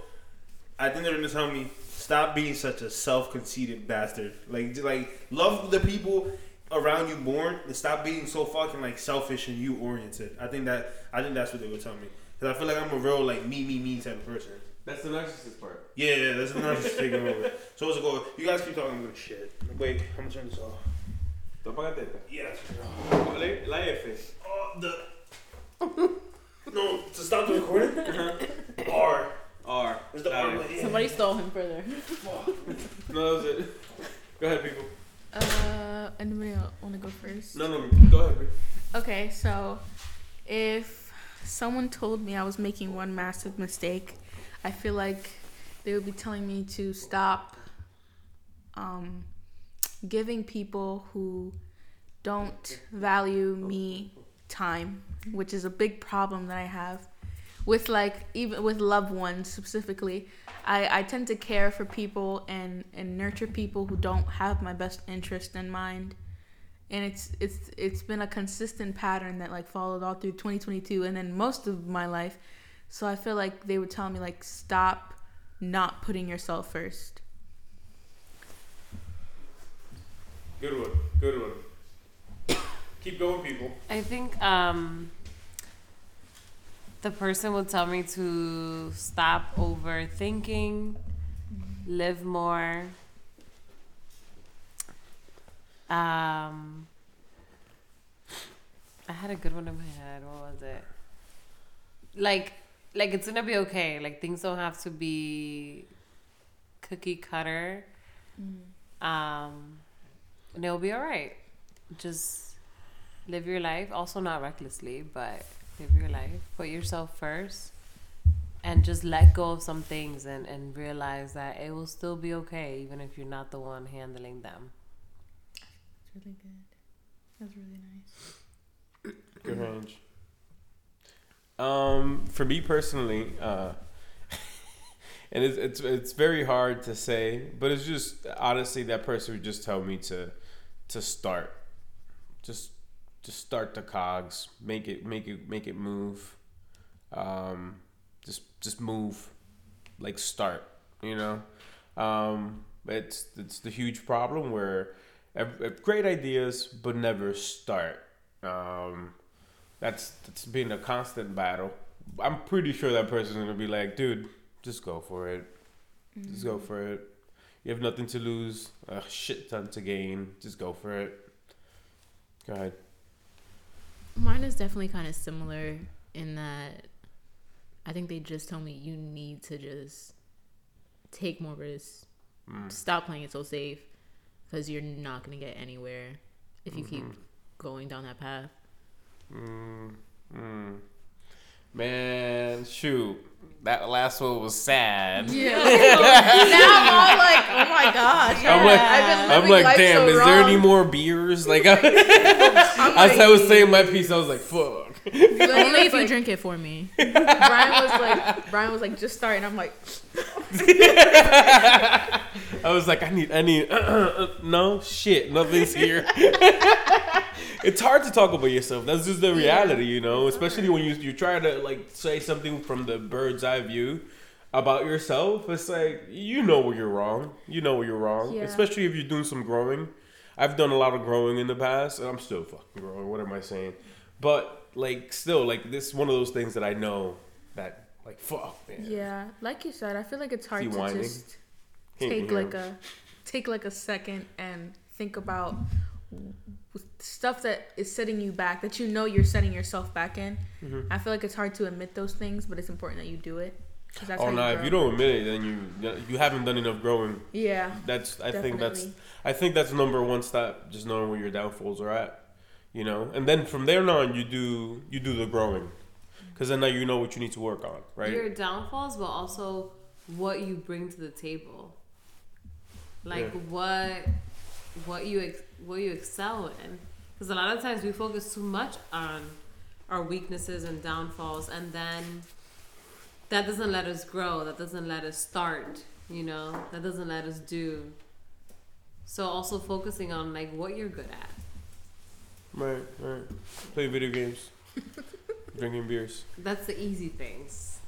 I think they're going to tell me, stop being such a self-conceited bastard. Like, like love the people around you born, and stop being so fucking like selfish and you oriented. I think that I think that's what they would tell me. Because I feel like I'm a real like me, me, me type of person. That's the narcissist part. Yeah, yeah, that's the narcissist taking over. So what's it go? You guys keep talking. I'm gonna shit. Wait, I'm gonna turn this off. Tú apágate esta. Yeah. La- La F. Oh, the. no, to stop the recording. R. R. Is the Got R? Yeah. Somebody stole him further. No, that was it. Go ahead, people. Uh, anybody want to go first? No, no, go ahead. People. Okay, so if someone told me I was making one massive mistake, I feel like they would be telling me to stop um, giving people who don't value me time, which is a big problem that I have with like even with loved ones specifically. I, I tend to care for people and, and nurture people who don't have my best interest in mind. And it's it's it's been a consistent pattern that like followed all through 2022 and then most of my life. So i feel like they would tell me like stop not putting yourself first Good one. Good one. Keep going, people. I think um, the person will tell me to stop overthinking, live more. Um, I had a good one in my head. What was it? Like, like it's gonna be okay. Like things don't have to be cookie cutter. Um, and it'll be all right. Just live your life. Also not recklessly but live your life. Put yourself first and just let go of some things and, and realize that it will still be okay even if you're not the one handling them. That's really good. That's really nice. Good range. Um, for me personally, uh, and it's, it's it's very hard to say, but it's just honestly that person would just tell me to to start, just just start the cogs, make it make it make it move, um, just just move, like start, you know. Um, it's it's the huge problem where great ideas but never start. Um, that's that's been a constant battle. I'm pretty sure that person's gonna be like, dude, just go for it. Just go for it. You have nothing to lose, a shit ton to gain. Just go for it. Go ahead. Mine is definitely kind of similar in that I think they just tell me you need to just take more risks. Stop playing it so safe because you're not going to get anywhere if you keep going down that path. Mm, mm. Man, shoot. That last one was sad. Yeah. now I'm all like, oh my gosh. I'm like, I've been I'm like, life damn, so is there any more beers? Like, I, I'm as I was saying my piece, I was like, fuck. Only if you like- drink it for me. brian was like brian was like just start and i'm like I was like, I need, I need, no shit, nothing's here. It's hard to talk about yourself. That's just the reality, you know. Especially when you you try to like say something from the bird's eye view about yourself. It's like you know where you're wrong. You know where you're wrong. Yeah. Especially if you're doing some growing. I've done a lot of growing in the past, and I'm still fucking growing. What am I saying? But like, still, like this is one of those things that I know that like fuck man. yeah like you said i feel like it's hard to whining? just Can't take like him. a take like a second and think about stuff that is setting you back that you know you're setting yourself back in. Mm-hmm. I feel like it's hard to admit those things, but it's important that you do it. 'cause that's Oh how no! grow. if you don't admit it, then you you haven't done enough growing. Yeah. That's I think that's I think that's number one step. Just knowing where your downfalls are at, you know, and then from there on you do you do the growing, because then now you know what you need to work on, right? Your downfalls, but also what you bring to the table. Like Yeah. what what you ex- what you excel in. Because a lot of times we focus too much on our weaknesses and downfalls, and then that doesn't let us grow. That doesn't let us start. You know, that doesn't let us do. So also focusing on like what you're good at. Right, right. Play video games, drinking beers. That's the easy things.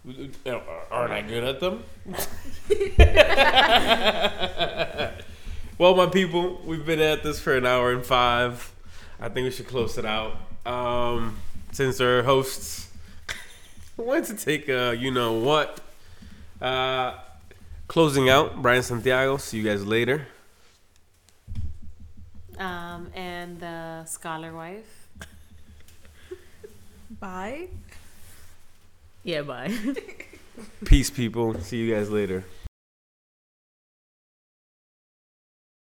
Aren't I good at them? well, my people, we've been at this for an hour and five. I think we should close it out. Um, since our hosts wanted to take a, you know what, uh, closing out. Brian Santiago. See you guys later. Um, and the scholar wife. Bye. Yeah, bye. Peace, people. See you guys later.